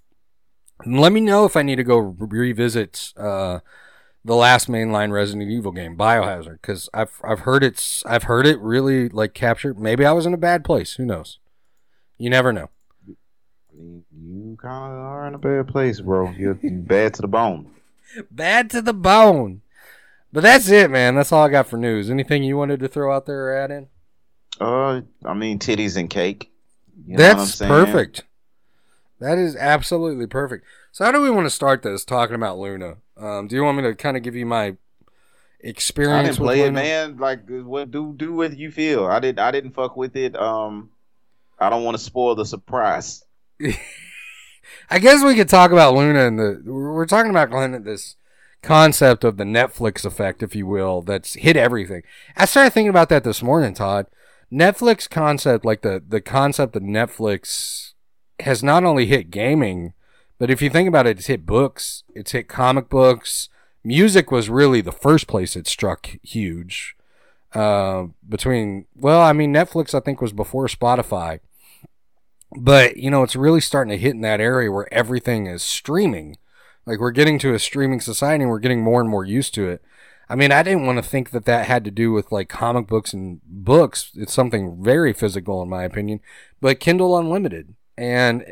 [SPEAKER 1] let me know if I need to go re- revisit uh, the last mainline Resident Evil game, Biohazard, because I've I've heard it's I've heard it really like captured. Maybe I was in a bad place. Who knows? You never know.
[SPEAKER 2] You kind of are in a bad place, bro. You're bad to the bone. *laughs*
[SPEAKER 1] Bad to the bone. But that's it, man. That's all I got for news. Anything you wanted to throw out there or add in?
[SPEAKER 2] Uh, I mean, titties and cake. You know what I'm
[SPEAKER 1] That's perfect. That is absolutely perfect. So, how do we want to start this talking about Luna? Um, do you want me to kind of give you my
[SPEAKER 2] I
[SPEAKER 1] experience?
[SPEAKER 2] didn't
[SPEAKER 1] with
[SPEAKER 2] play it, man. Like, what do do what you feel. I did. I didn't fuck with it. Um, I don't want to spoil the surprise. *laughs*
[SPEAKER 1] I guess we could talk about Luna and the. We're talking about Luna, this concept of the Netflix effect, if you will, that's hit everything. I started thinking about that this morning, Todd. Netflix concept, like the the concept of Netflix, has not only hit gaming, but if you think about it, it's hit books, it's hit comic books. Music was really the first place it struck huge. Uh, between well, I mean, Netflix I think was before Spotify. But you know it's really starting to hit in that area where everything is streaming. Like we're getting to a streaming society and we're getting more and more used to it. I mean i didn't want to think that that had to do with like comic books and books. It's something very physical in my opinion. But kindle unlimited and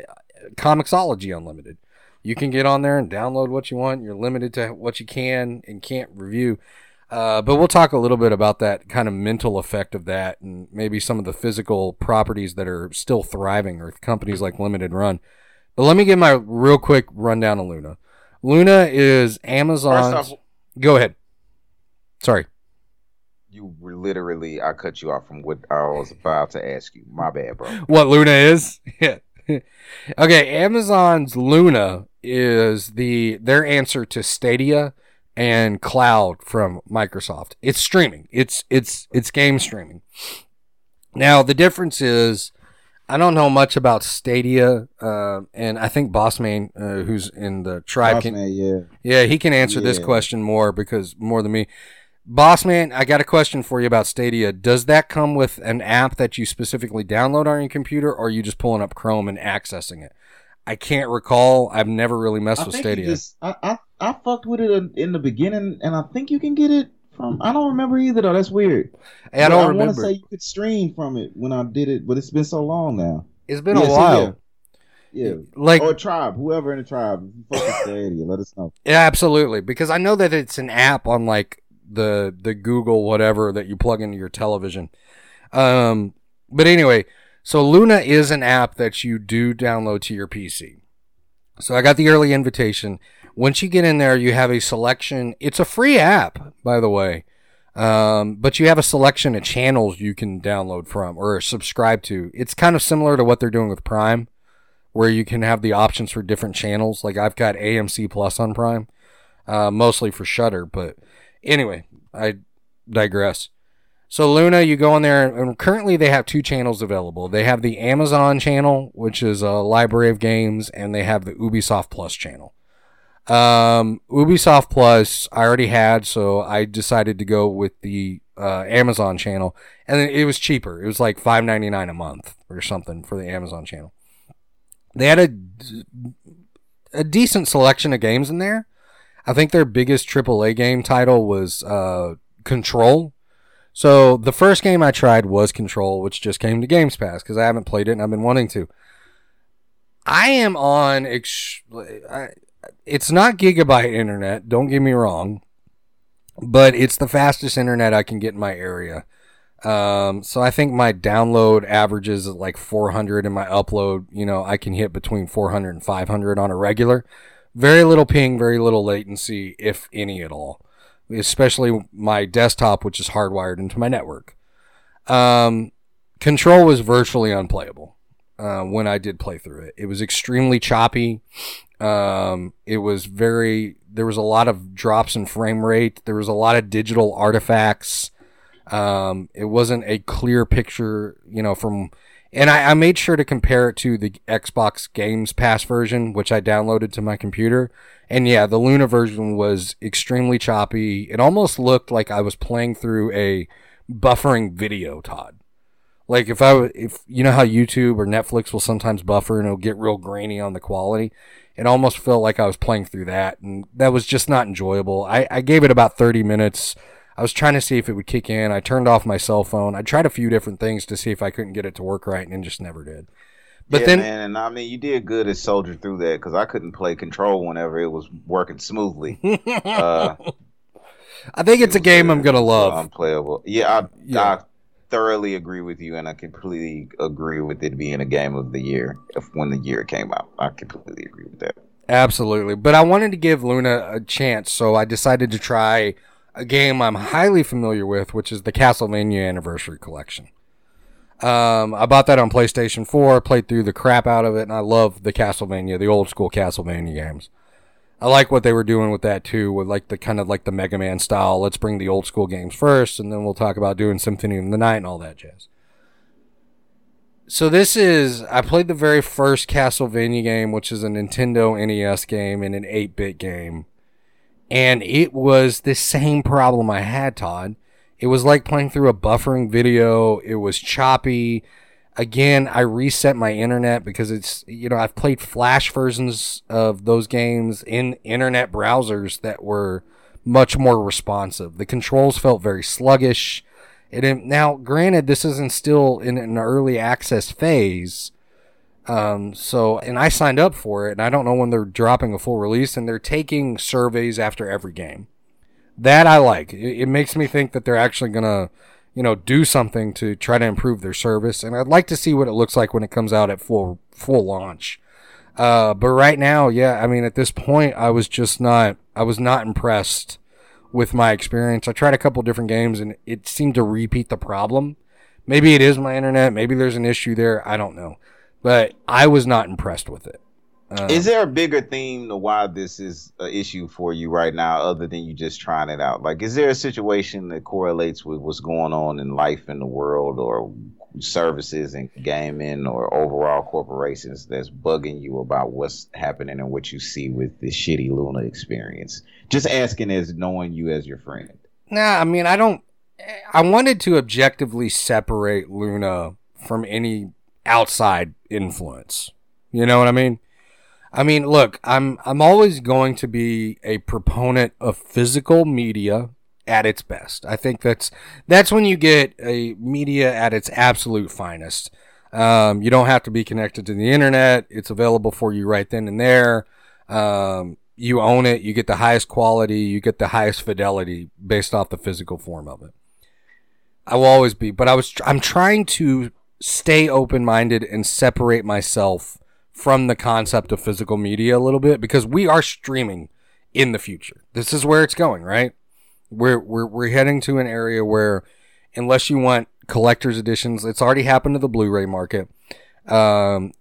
[SPEAKER 1] comiXology unlimited you can get on there and download what you want you're limited to what you can and can't review uh, but we'll talk a little bit about that kind of mental effect of that and maybe some of the physical properties that are still thriving or companies like Limited Run. But let me give my real quick rundown of Luna. Luna is Amazon's.
[SPEAKER 2] Off,
[SPEAKER 1] Go ahead. Sorry.
[SPEAKER 2] you were literally. I cut you off from what I was about to ask you. My bad, bro.
[SPEAKER 1] What Luna is? *laughs* Yeah. *laughs* okay, Amazon's Luna is the their answer to Stadia and Cloud from Microsoft. It's streaming. It's it's it's game streaming. Now the difference is I don't know much about Stadia, uh, and I think Bossman, uh, who's in the tribe,
[SPEAKER 3] Boss
[SPEAKER 1] can,
[SPEAKER 3] yeah.
[SPEAKER 1] yeah, he can answer this question more because more than me. Boss man, I got a question for you about Stadia. Does that come with an app that you specifically download on your computer, or are you just pulling up Chrome and accessing it? I can't recall. I've never really messed
[SPEAKER 3] I
[SPEAKER 1] with Stadia.
[SPEAKER 3] just, I, I I fucked with it in, the beginning, and I think you can get it from. I don't remember either though. That's weird.
[SPEAKER 1] Hey, I don't
[SPEAKER 3] I want to say you could stream from it when I did it, but it's been so long now.
[SPEAKER 1] it's been
[SPEAKER 3] Yeah,
[SPEAKER 1] a
[SPEAKER 3] so
[SPEAKER 1] while.
[SPEAKER 3] Yeah.
[SPEAKER 1] Like
[SPEAKER 3] or tribe, whoever in the tribe, you fucking *laughs* Stadia, let us know.
[SPEAKER 1] Yeah, absolutely. Because I know that it's an app on like the the Google whatever that you plug into your television. Um, but anyway, so Luna is an app that you do download to your PC. So I got the early invitation. Once you get in there, you have a selection. It's a free app, by the way. Um, but you have a selection of channels you can download from or subscribe to. It's kind of similar to what they're doing with Prime, where you can have the options for different channels. Like I've got AMC Plus on Prime, uh, mostly for Shudder. But anyway, I digress. So Luna, you go in there, and currently they have two channels available. They have the Amazon channel, which is a library of games, and they have the Ubisoft Plus channel. Um, Ubisoft Plus I already had, so I decided to go with the uh, Amazon channel, and it was cheaper. It was like five ninety nine a month or something for the Amazon channel. They had a a decent selection of games in there. I think their biggest AAA game title was uh, Control. So the first game I tried was Control, which just came to Games Pass because I haven't played it and I've been wanting to. I am on. Ex- I, it's not gigabyte internet. Don't get me wrong, but it's the fastest internet I can get in my area. Um, so I think my download averages like 400 and my upload, you know, I can hit between 400 and 500 on a regular. Very little ping, very little latency, if any at all. Especially my desktop, which is hardwired into my network. Um, Control was virtually unplayable uh, when I did play through it. It was extremely choppy. Um, it was very. There was a lot of drops in frame rate. There was a lot of digital artifacts. Um, it wasn't a clear picture, you know, from. And I, I made sure to compare it to the Xbox Games Pass version, which I downloaded to my computer. And yeah, the Luna version was extremely choppy. It almost looked like I was playing through a buffering video, Todd. Like if I if you know how YouTube or Netflix will sometimes buffer and it'll get real grainy on the quality, it almost felt like I was playing through that, and that was just not enjoyable. I, I gave it about thirty minutes. I was trying to see if it would kick in. I turned off my cell phone. I tried a few different things to see if I couldn't get it to work right, and it just never did. But
[SPEAKER 2] yeah,
[SPEAKER 1] then,
[SPEAKER 2] man, and I mean, you did good as soldier through that because I couldn't play control whenever it was working smoothly. *laughs* uh,
[SPEAKER 1] I think it's a
[SPEAKER 2] it was,
[SPEAKER 1] game
[SPEAKER 2] uh,
[SPEAKER 1] I'm gonna love.
[SPEAKER 2] Unplayable. Yeah, I,
[SPEAKER 1] Yeah.
[SPEAKER 2] I thoroughly agree with you, and I completely agree with it being a game of the year if when the year came out. I completely agree with that.
[SPEAKER 1] Absolutely. But I wanted to give Luna a chance, so I decided to try a game I'm highly familiar with, which is the Castlevania Anniversary Collection. Um, I bought that on PlayStation 4, played through the crap out of it, and I love the Castlevania, the old school Castlevania games. I like what they were doing with that too, with like the kind of like the Mega Man style. Let's bring the old school games first, and then we'll talk about doing Symphony of the Night and all that jazz. So this is I played the very first Castlevania game, which is a Nintendo NES game and an 8-bit game. And it was the same problem I had, Todd. It was like playing through a buffering video. It was choppy. Again, I reset my internet because it's you know, I've played flash versions of those games in internet browsers that were much more responsive. The controls felt very sluggish. It now, granted, this isn't still in an early access phase. Um, so, and I signed up for it, and I don't know when they're dropping a full release, and they're taking surveys after every game. That I like. It, it makes me think that they're actually gonna, you know, do something to try to improve their service, and I'd like to see what it looks like when it comes out at full full launch. Uh, but right now, yeah, I mean, at this point, I was just not, I was not impressed with my experience. I tried a couple different games and it seemed to repeat the problem. Maybe it is my internet. Maybe there's an issue there. I don't know. But I was not impressed with it. Uh,
[SPEAKER 2] Is there a bigger theme to why this is an issue for you right now, other than you just trying it out? Like, is there a situation that correlates with what's going on in life in the world, or services and gaming, or overall corporations that's bugging you about what's happening and what you see with this shitty Luna experience? Just asking as knowing you as your friend.
[SPEAKER 1] Nah, I mean, I don't. I wanted to objectively separate Luna from any outside influence. You know what I mean? I mean, look, I'm I'm always going to be a proponent of physical media at its best. I think that's that's when you get a media at its absolute finest. Um, you don't have to be connected to the internet; it's available for you right then and there. Um, you own it. You get the highest quality. You get the highest fidelity based off the physical form of it. I will always be, but I was I'm trying to stay open minded and separate myself from the concept of physical media a little bit because we are streaming in the future. This is where it's going, right? We're we're we're heading to an area where unless you want collector's editions, it's already happened to the Blu-ray market. Um,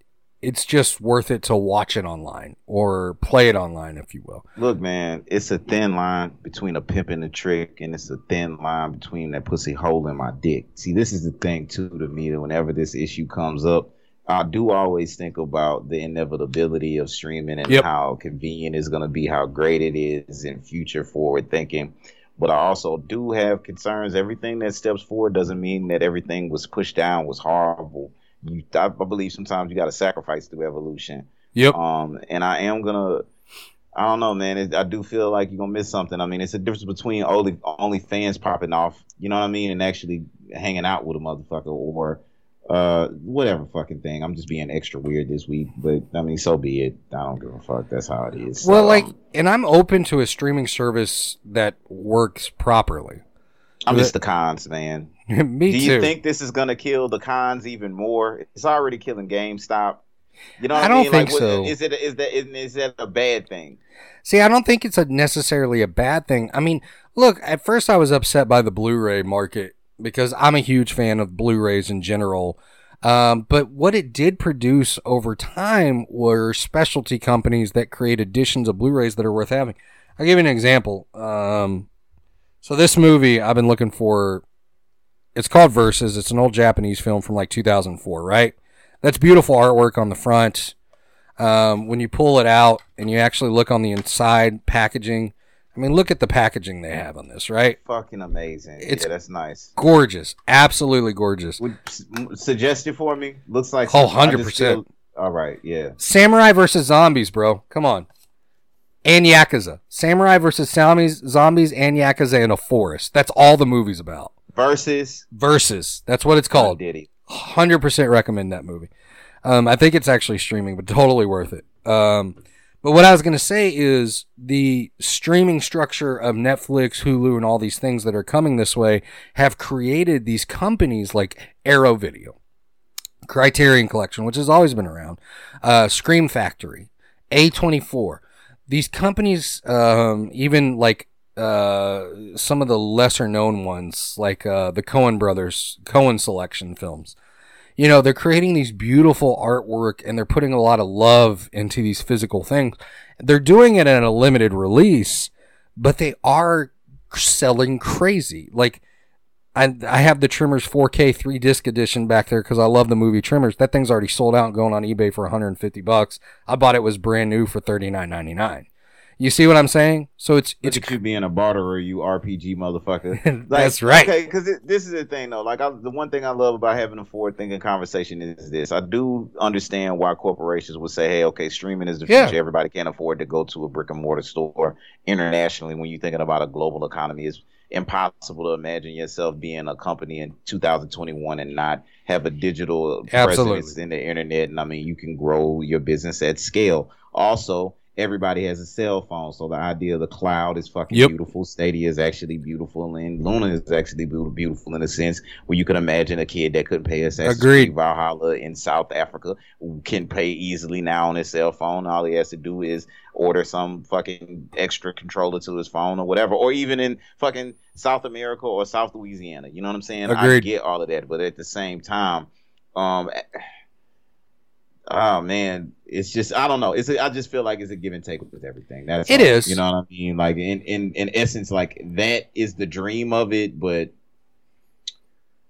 [SPEAKER 1] it's just worth it to watch it online or play it online, if you will.
[SPEAKER 2] Look, man, it's a thin line between a pimp and a trick, and it's a thin line between that pussy hole in my dick. See, this is the thing too to me that whenever this issue comes up, I do always think about the inevitability of streaming and
[SPEAKER 1] Yep.
[SPEAKER 2] how convenient it's going to be, how great it is in future forward thinking. But I also do have concerns. Everything that steps forward doesn't mean that everything was pushed down was horrible. You, I, I believe sometimes you got to sacrifice through evolution.
[SPEAKER 1] Yep.
[SPEAKER 2] Um, and I am gonna. I don't know, man. It, I do feel like you're gonna miss something. I mean, it's a difference between only only fans popping off, you know what I mean, and actually hanging out with a motherfucker or uh whatever fucking thing. I'm just being extra weird this week, but I mean, so be it. I don't give a fuck. That's how it is.
[SPEAKER 1] Well,
[SPEAKER 2] So,
[SPEAKER 1] like,
[SPEAKER 2] um,
[SPEAKER 1] and I'm open to a streaming service that works properly.
[SPEAKER 2] I miss the cons, man. *laughs*
[SPEAKER 1] Me
[SPEAKER 2] do
[SPEAKER 1] too.
[SPEAKER 2] you think this is gonna kill the cons even more? It's already killing GameStop. You know what
[SPEAKER 1] I
[SPEAKER 2] I,
[SPEAKER 1] don't
[SPEAKER 2] mean?
[SPEAKER 1] think
[SPEAKER 2] like, what-
[SPEAKER 1] so.
[SPEAKER 2] Is it is that is, is that a bad thing?
[SPEAKER 1] See, I don't think it's a necessarily a bad thing. I mean, look, at first I was upset by the Blu-ray market because I'm a huge fan of Blu-rays in general. Um, but what it did produce over time were specialty companies that create editions of Blu-rays that are worth having. I'll give you an example. Um, so this movie I've been looking for. It's called Versus. It's an old Japanese film from like 2004, right? That's beautiful artwork on the front um, when you pull it out and you actually look on the inside packaging. I mean, look at the packaging they have on this, right?
[SPEAKER 2] Fucking amazing.
[SPEAKER 1] It's-
[SPEAKER 2] yeah, that's nice.
[SPEAKER 1] Gorgeous, absolutely gorgeous.
[SPEAKER 2] Would suggest it for me? Looks like
[SPEAKER 1] Oh,
[SPEAKER 2] something I just
[SPEAKER 1] 100%.
[SPEAKER 2] feel- All right, yeah.
[SPEAKER 1] Samurai versus zombies, bro. Come on. And Yakuza. Samurai versus zombies, zombies and Yakuza in a forest. That's all the movie's about.
[SPEAKER 2] Versus
[SPEAKER 1] Versus. That's what it's called.
[SPEAKER 2] Did he?
[SPEAKER 1] 100% recommend that movie. Um, I think it's actually streaming, but totally worth it. Um, but what I was going to say is the streaming structure of Netflix, Hulu, and all these things that are coming this way have created these companies like Arrow Video, Criterion Collection, which has always been around, uh, Scream Factory, A24. These companies, um, even like uh, some of the lesser known ones, like uh, the Cohen brothers, Cohen selection films. You know, they're creating these beautiful artwork and they're putting a lot of love into these physical things. They're doing it in a limited release, but they are selling crazy. Like, I, I have the Tremors 4K 3 disc edition back there because I love the movie Tremors. That thing's already sold out going on eBay for 150 bucks. I bought it was brand new for 39.99. You see what I'm saying? So it's
[SPEAKER 2] Look
[SPEAKER 1] it's
[SPEAKER 2] at you being a barterer, you RPG motherfucker. *laughs* Like,
[SPEAKER 1] That's right.
[SPEAKER 2] Okay, because this is the thing though. Like I, the one thing I love about having a forward-thinking conversation is this. I do understand why corporations would say, "Hey, okay, streaming is the
[SPEAKER 1] Yeah.
[SPEAKER 2] future. Everybody can't afford to go to a brick and mortar store internationally." When you're thinking about a global economy, it's impossible to imagine yourself being a company in 2021 and not have a digital
[SPEAKER 1] Absolutely.
[SPEAKER 2] presence in the internet. And I mean, you can grow your business at scale. Also, everybody has a cell phone, so the idea of the cloud is fucking
[SPEAKER 1] Yep.
[SPEAKER 2] beautiful. Stadia is actually beautiful, and Luna is actually beautiful in a sense where you can imagine a kid that couldn't pay Assassin's
[SPEAKER 1] Agreed.
[SPEAKER 2] Creed Valhalla in South Africa can pay easily now on his cell phone. All he has to do is order some fucking extra controller to his phone or whatever, or even in fucking South America or South Louisiana. You know what I'm saying? I get all of that, but at the same time, um, oh man, it's just I don't know. It's a, I just feel like it's a give and take with everything. That's
[SPEAKER 1] It
[SPEAKER 2] all.
[SPEAKER 1] is.
[SPEAKER 2] You know what I mean? Like in in in essence, like that is the dream of it, but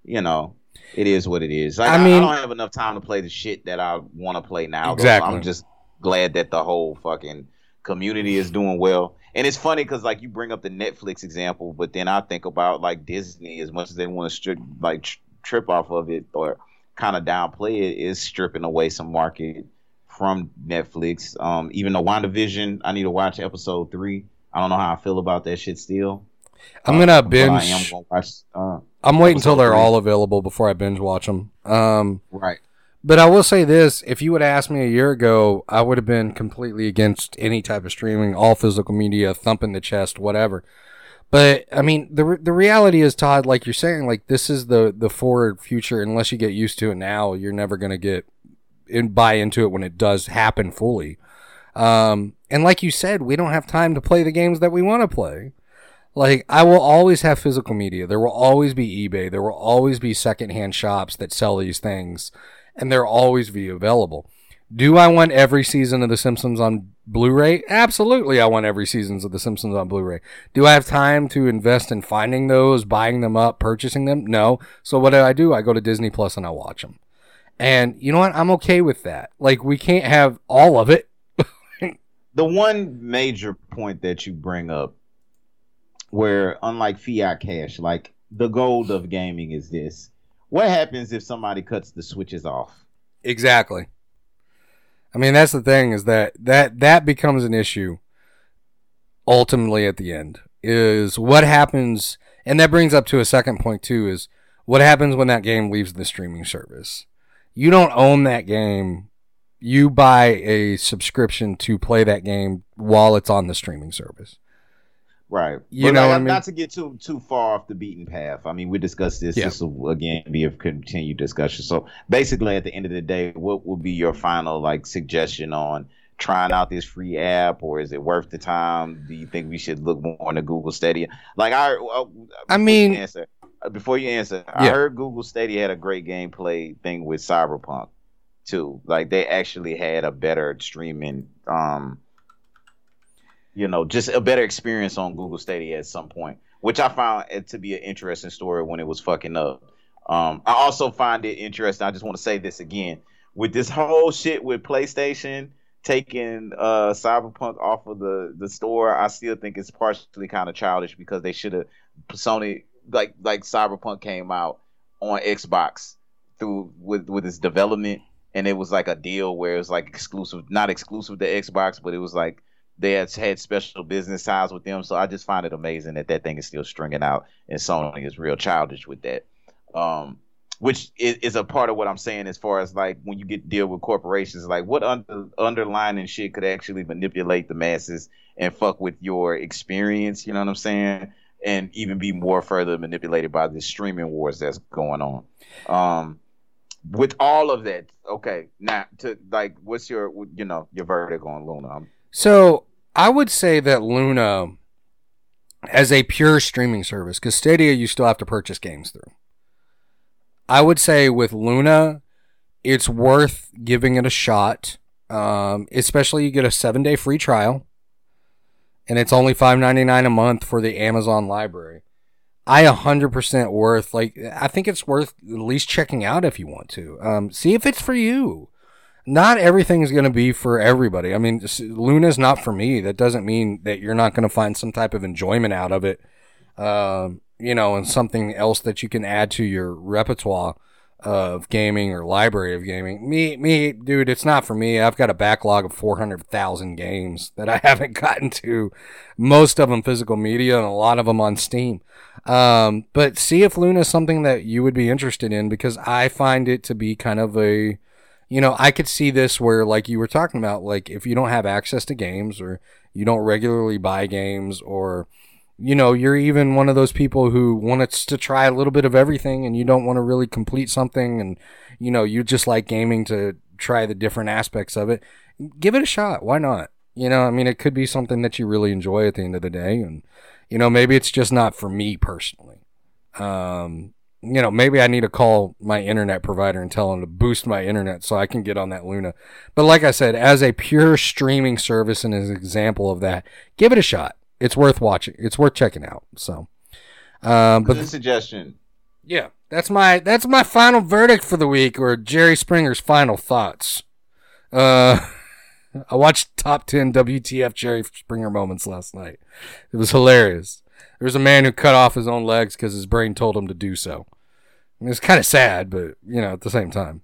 [SPEAKER 2] you know. It is what it is. Like,
[SPEAKER 1] I
[SPEAKER 2] I,
[SPEAKER 1] mean-
[SPEAKER 2] I don't have enough time to play the shit that I want to play now.
[SPEAKER 1] Exactly.
[SPEAKER 2] I'm just glad that the whole fucking Community is doing well. And it's funny because like you bring up the Netflix example, but then I think about like Disney as much as they want to strip like tr- trip off of it or kind of downplay it, is stripping away some market from Netflix. Um, even though WandaVision, I need to watch episode three. I don't know how I feel about that shit still.
[SPEAKER 1] I'm gonna
[SPEAKER 2] Uh,
[SPEAKER 1] binge.
[SPEAKER 2] I am gonna watch. Uh,
[SPEAKER 1] I'm waiting until they're
[SPEAKER 2] three.
[SPEAKER 1] all available before I binge watch them. Um,
[SPEAKER 2] right.
[SPEAKER 1] but I will say this: if you would asked me a year ago, I would have been completely against any type of streaming, all physical media, thumping the chest, whatever. But I mean, the the reality is, Todd, like you're saying, like this is the the forward future. Unless you get used to it now, you're never gonna get in, buy into it when it does happen fully. Um, and like you said, we don't have time to play the games that we want to play. Like I will always have physical media. There will always be eBay. There will always be secondhand shops that sell these things, and they're always be available. Do I want every season of The Simpsons on Blu-ray? Absolutely, I want every season of The Simpsons on Blu-ray. Do I have time to invest in finding those, buying them up, purchasing them? No. So what do I do? I go to Disney Plus and I watch them. And you know what? I'm okay with that. Like we can't have all of it.
[SPEAKER 2] the one major point that you bring up where unlike fiat cash like the gold of gaming is this what happens if somebody cuts the switches off
[SPEAKER 1] Exactly. I mean, that's the thing is that that that becomes an issue ultimately at the end is what happens and that brings up to a second point too is what happens when that game leaves the streaming service. You don't own that game. You buy a subscription to play that game while it's on the streaming service.
[SPEAKER 2] Right.
[SPEAKER 1] You
[SPEAKER 2] But,
[SPEAKER 1] know
[SPEAKER 2] like,
[SPEAKER 1] I mean?
[SPEAKER 2] not to get too too far off the beaten path. I mean we discussed this.
[SPEAKER 1] Yeah.
[SPEAKER 2] this will again be a continued discussion. So basically at the end of the day what would be your final like suggestion on trying out this free app or is it worth the time? Do you think we should look more into google stadia? Like i uh,
[SPEAKER 1] I mean-
[SPEAKER 2] answer, uh, before you answer i heard google stadia had a great gameplay thing with cyberpunk too. Like they actually had a better streaming um you know just a better experience on google stadia at some point which i found it to be an interesting story when it was fucking up. Um i also find it interesting i just want to say this again with this whole shit with playstation taking uh cyberpunk off of the the store i still think it's partially kind of childish because they should have sony like like cyberpunk came out on xbox through with with its development and it was like a deal where it was like exclusive not exclusive to xbox but it was like they had had special business ties with them. So i just find it amazing that that thing is still stringing out and sony is real childish with that. Um which is, is a part of what i'm saying as far as like when you get deal with corporations like what under, underlining shit could actually manipulate the masses and fuck with your experience you know what i'm saying? And even be more further manipulated by the streaming wars that's going on. Um with all of that okay now to like what's your you know your verdict on luna? I'm,
[SPEAKER 1] So I would say that Luna, as a pure streaming service, because Stadia you still have to purchase games through. I would say with Luna, it's worth giving it a shot. Um, especially you get a seven day free trial, and it's only five ninety nine a month for the Amazon library. I a hundred percent worth like I think it's worth at least checking out if you want to. Um, see if it's for you not everything is going to be for everybody. I mean, Luna's not for me. That doesn't mean that you're not going to find some type of enjoyment out of it, um, you know, and something else that you can add to your repertoire of gaming or library of gaming. Me, me, dude, it's not for me. I've got a backlog of 400,000 games that I *laughs* haven't gotten to, most of them physical media and a lot of them on Steam. Um, but see if Luna is something that you would be interested in because I find it to be kind of a, you know, I could see this where, like you were talking about, like if you don't have access to games or you don't regularly buy games or, you know, you're even one of those people who wants to try a little bit of everything and you don't want to really complete something and, you know, you just like gaming to try the different aspects of it, give it a shot. Why not? You know, I mean, it could be something that you really enjoy at the end of the day. And, you know, maybe it's just not for me personally. Um, you know, maybe I need to call my internet provider and tell them to boost my internet so I can get on that Luna. But like I said, as a pure streaming service and as an example of that, give it a shot. It's worth watching. It's worth checking out. So, um, but
[SPEAKER 2] the suggestion
[SPEAKER 1] yeah, that's my that's my final verdict for the week, or Jerry Springer's final thoughts. Uh, *laughs* I watched top 10 WTF Jerry Springer moments last night. It was hilarious. There was a man who cut off his own legs because his brain told him to do so. It's kind of sad, but, you know, at the same time.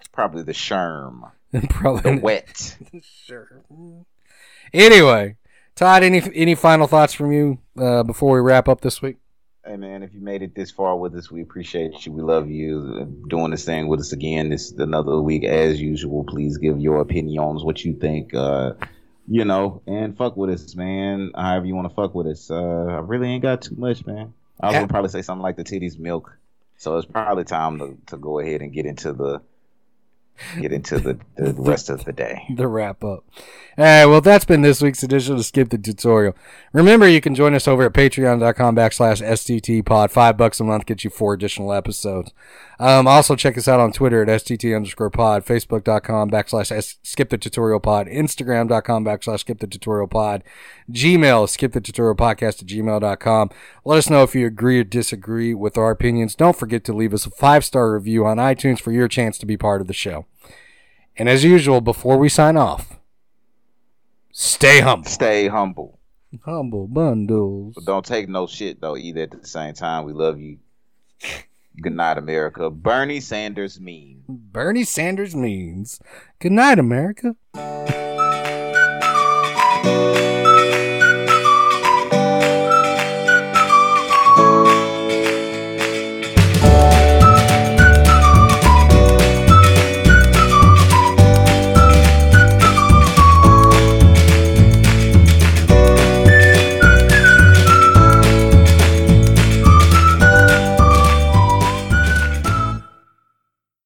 [SPEAKER 2] it's Probably the sherm,
[SPEAKER 1] And *laughs* probably
[SPEAKER 2] the *laughs* wet.
[SPEAKER 1] sure. Anyway, Todd, any any final thoughts from you uh, before we wrap up this week?
[SPEAKER 2] Hey man, if you made it this far with us, we appreciate you. We love you. Doing this thing with us again. This is another week as usual. Please give your opinions, what you think. Uh, you know, and fuck with us, man. However you want to fuck with us. Uh, I really ain't got too much, man. I was
[SPEAKER 1] Yeah.
[SPEAKER 2] gonna probably say something like the titties milk. So it's probably time to, to go ahead and get into the get into the, the *laughs* rest of the day.
[SPEAKER 1] the wrap up. All right, well, that's been this week's edition of Skip the Tutorial. Remember, you can join us over at patreon.com backslash STT pod. Five bucks a month gets you four additional episodes. Um, also, check us out on Twitter at STT underscore pod, Facebook.com backslash skip the tutorial pod, Instagram.com backslash skip the tutorial pod, Gmail, skip the tutorial podcast at gmail.com. Let us know if you agree or disagree with our opinions. Don't forget to leave us a five star review on iTunes for your chance to be part of the show. And as usual, before we sign off, stay humble.
[SPEAKER 2] Stay humble.
[SPEAKER 1] Humble bundles.
[SPEAKER 2] But don't take no shit though either at the same time. We love you. Good night, America. Bernie Sanders mean.
[SPEAKER 1] Bernie Sanders means good night, America.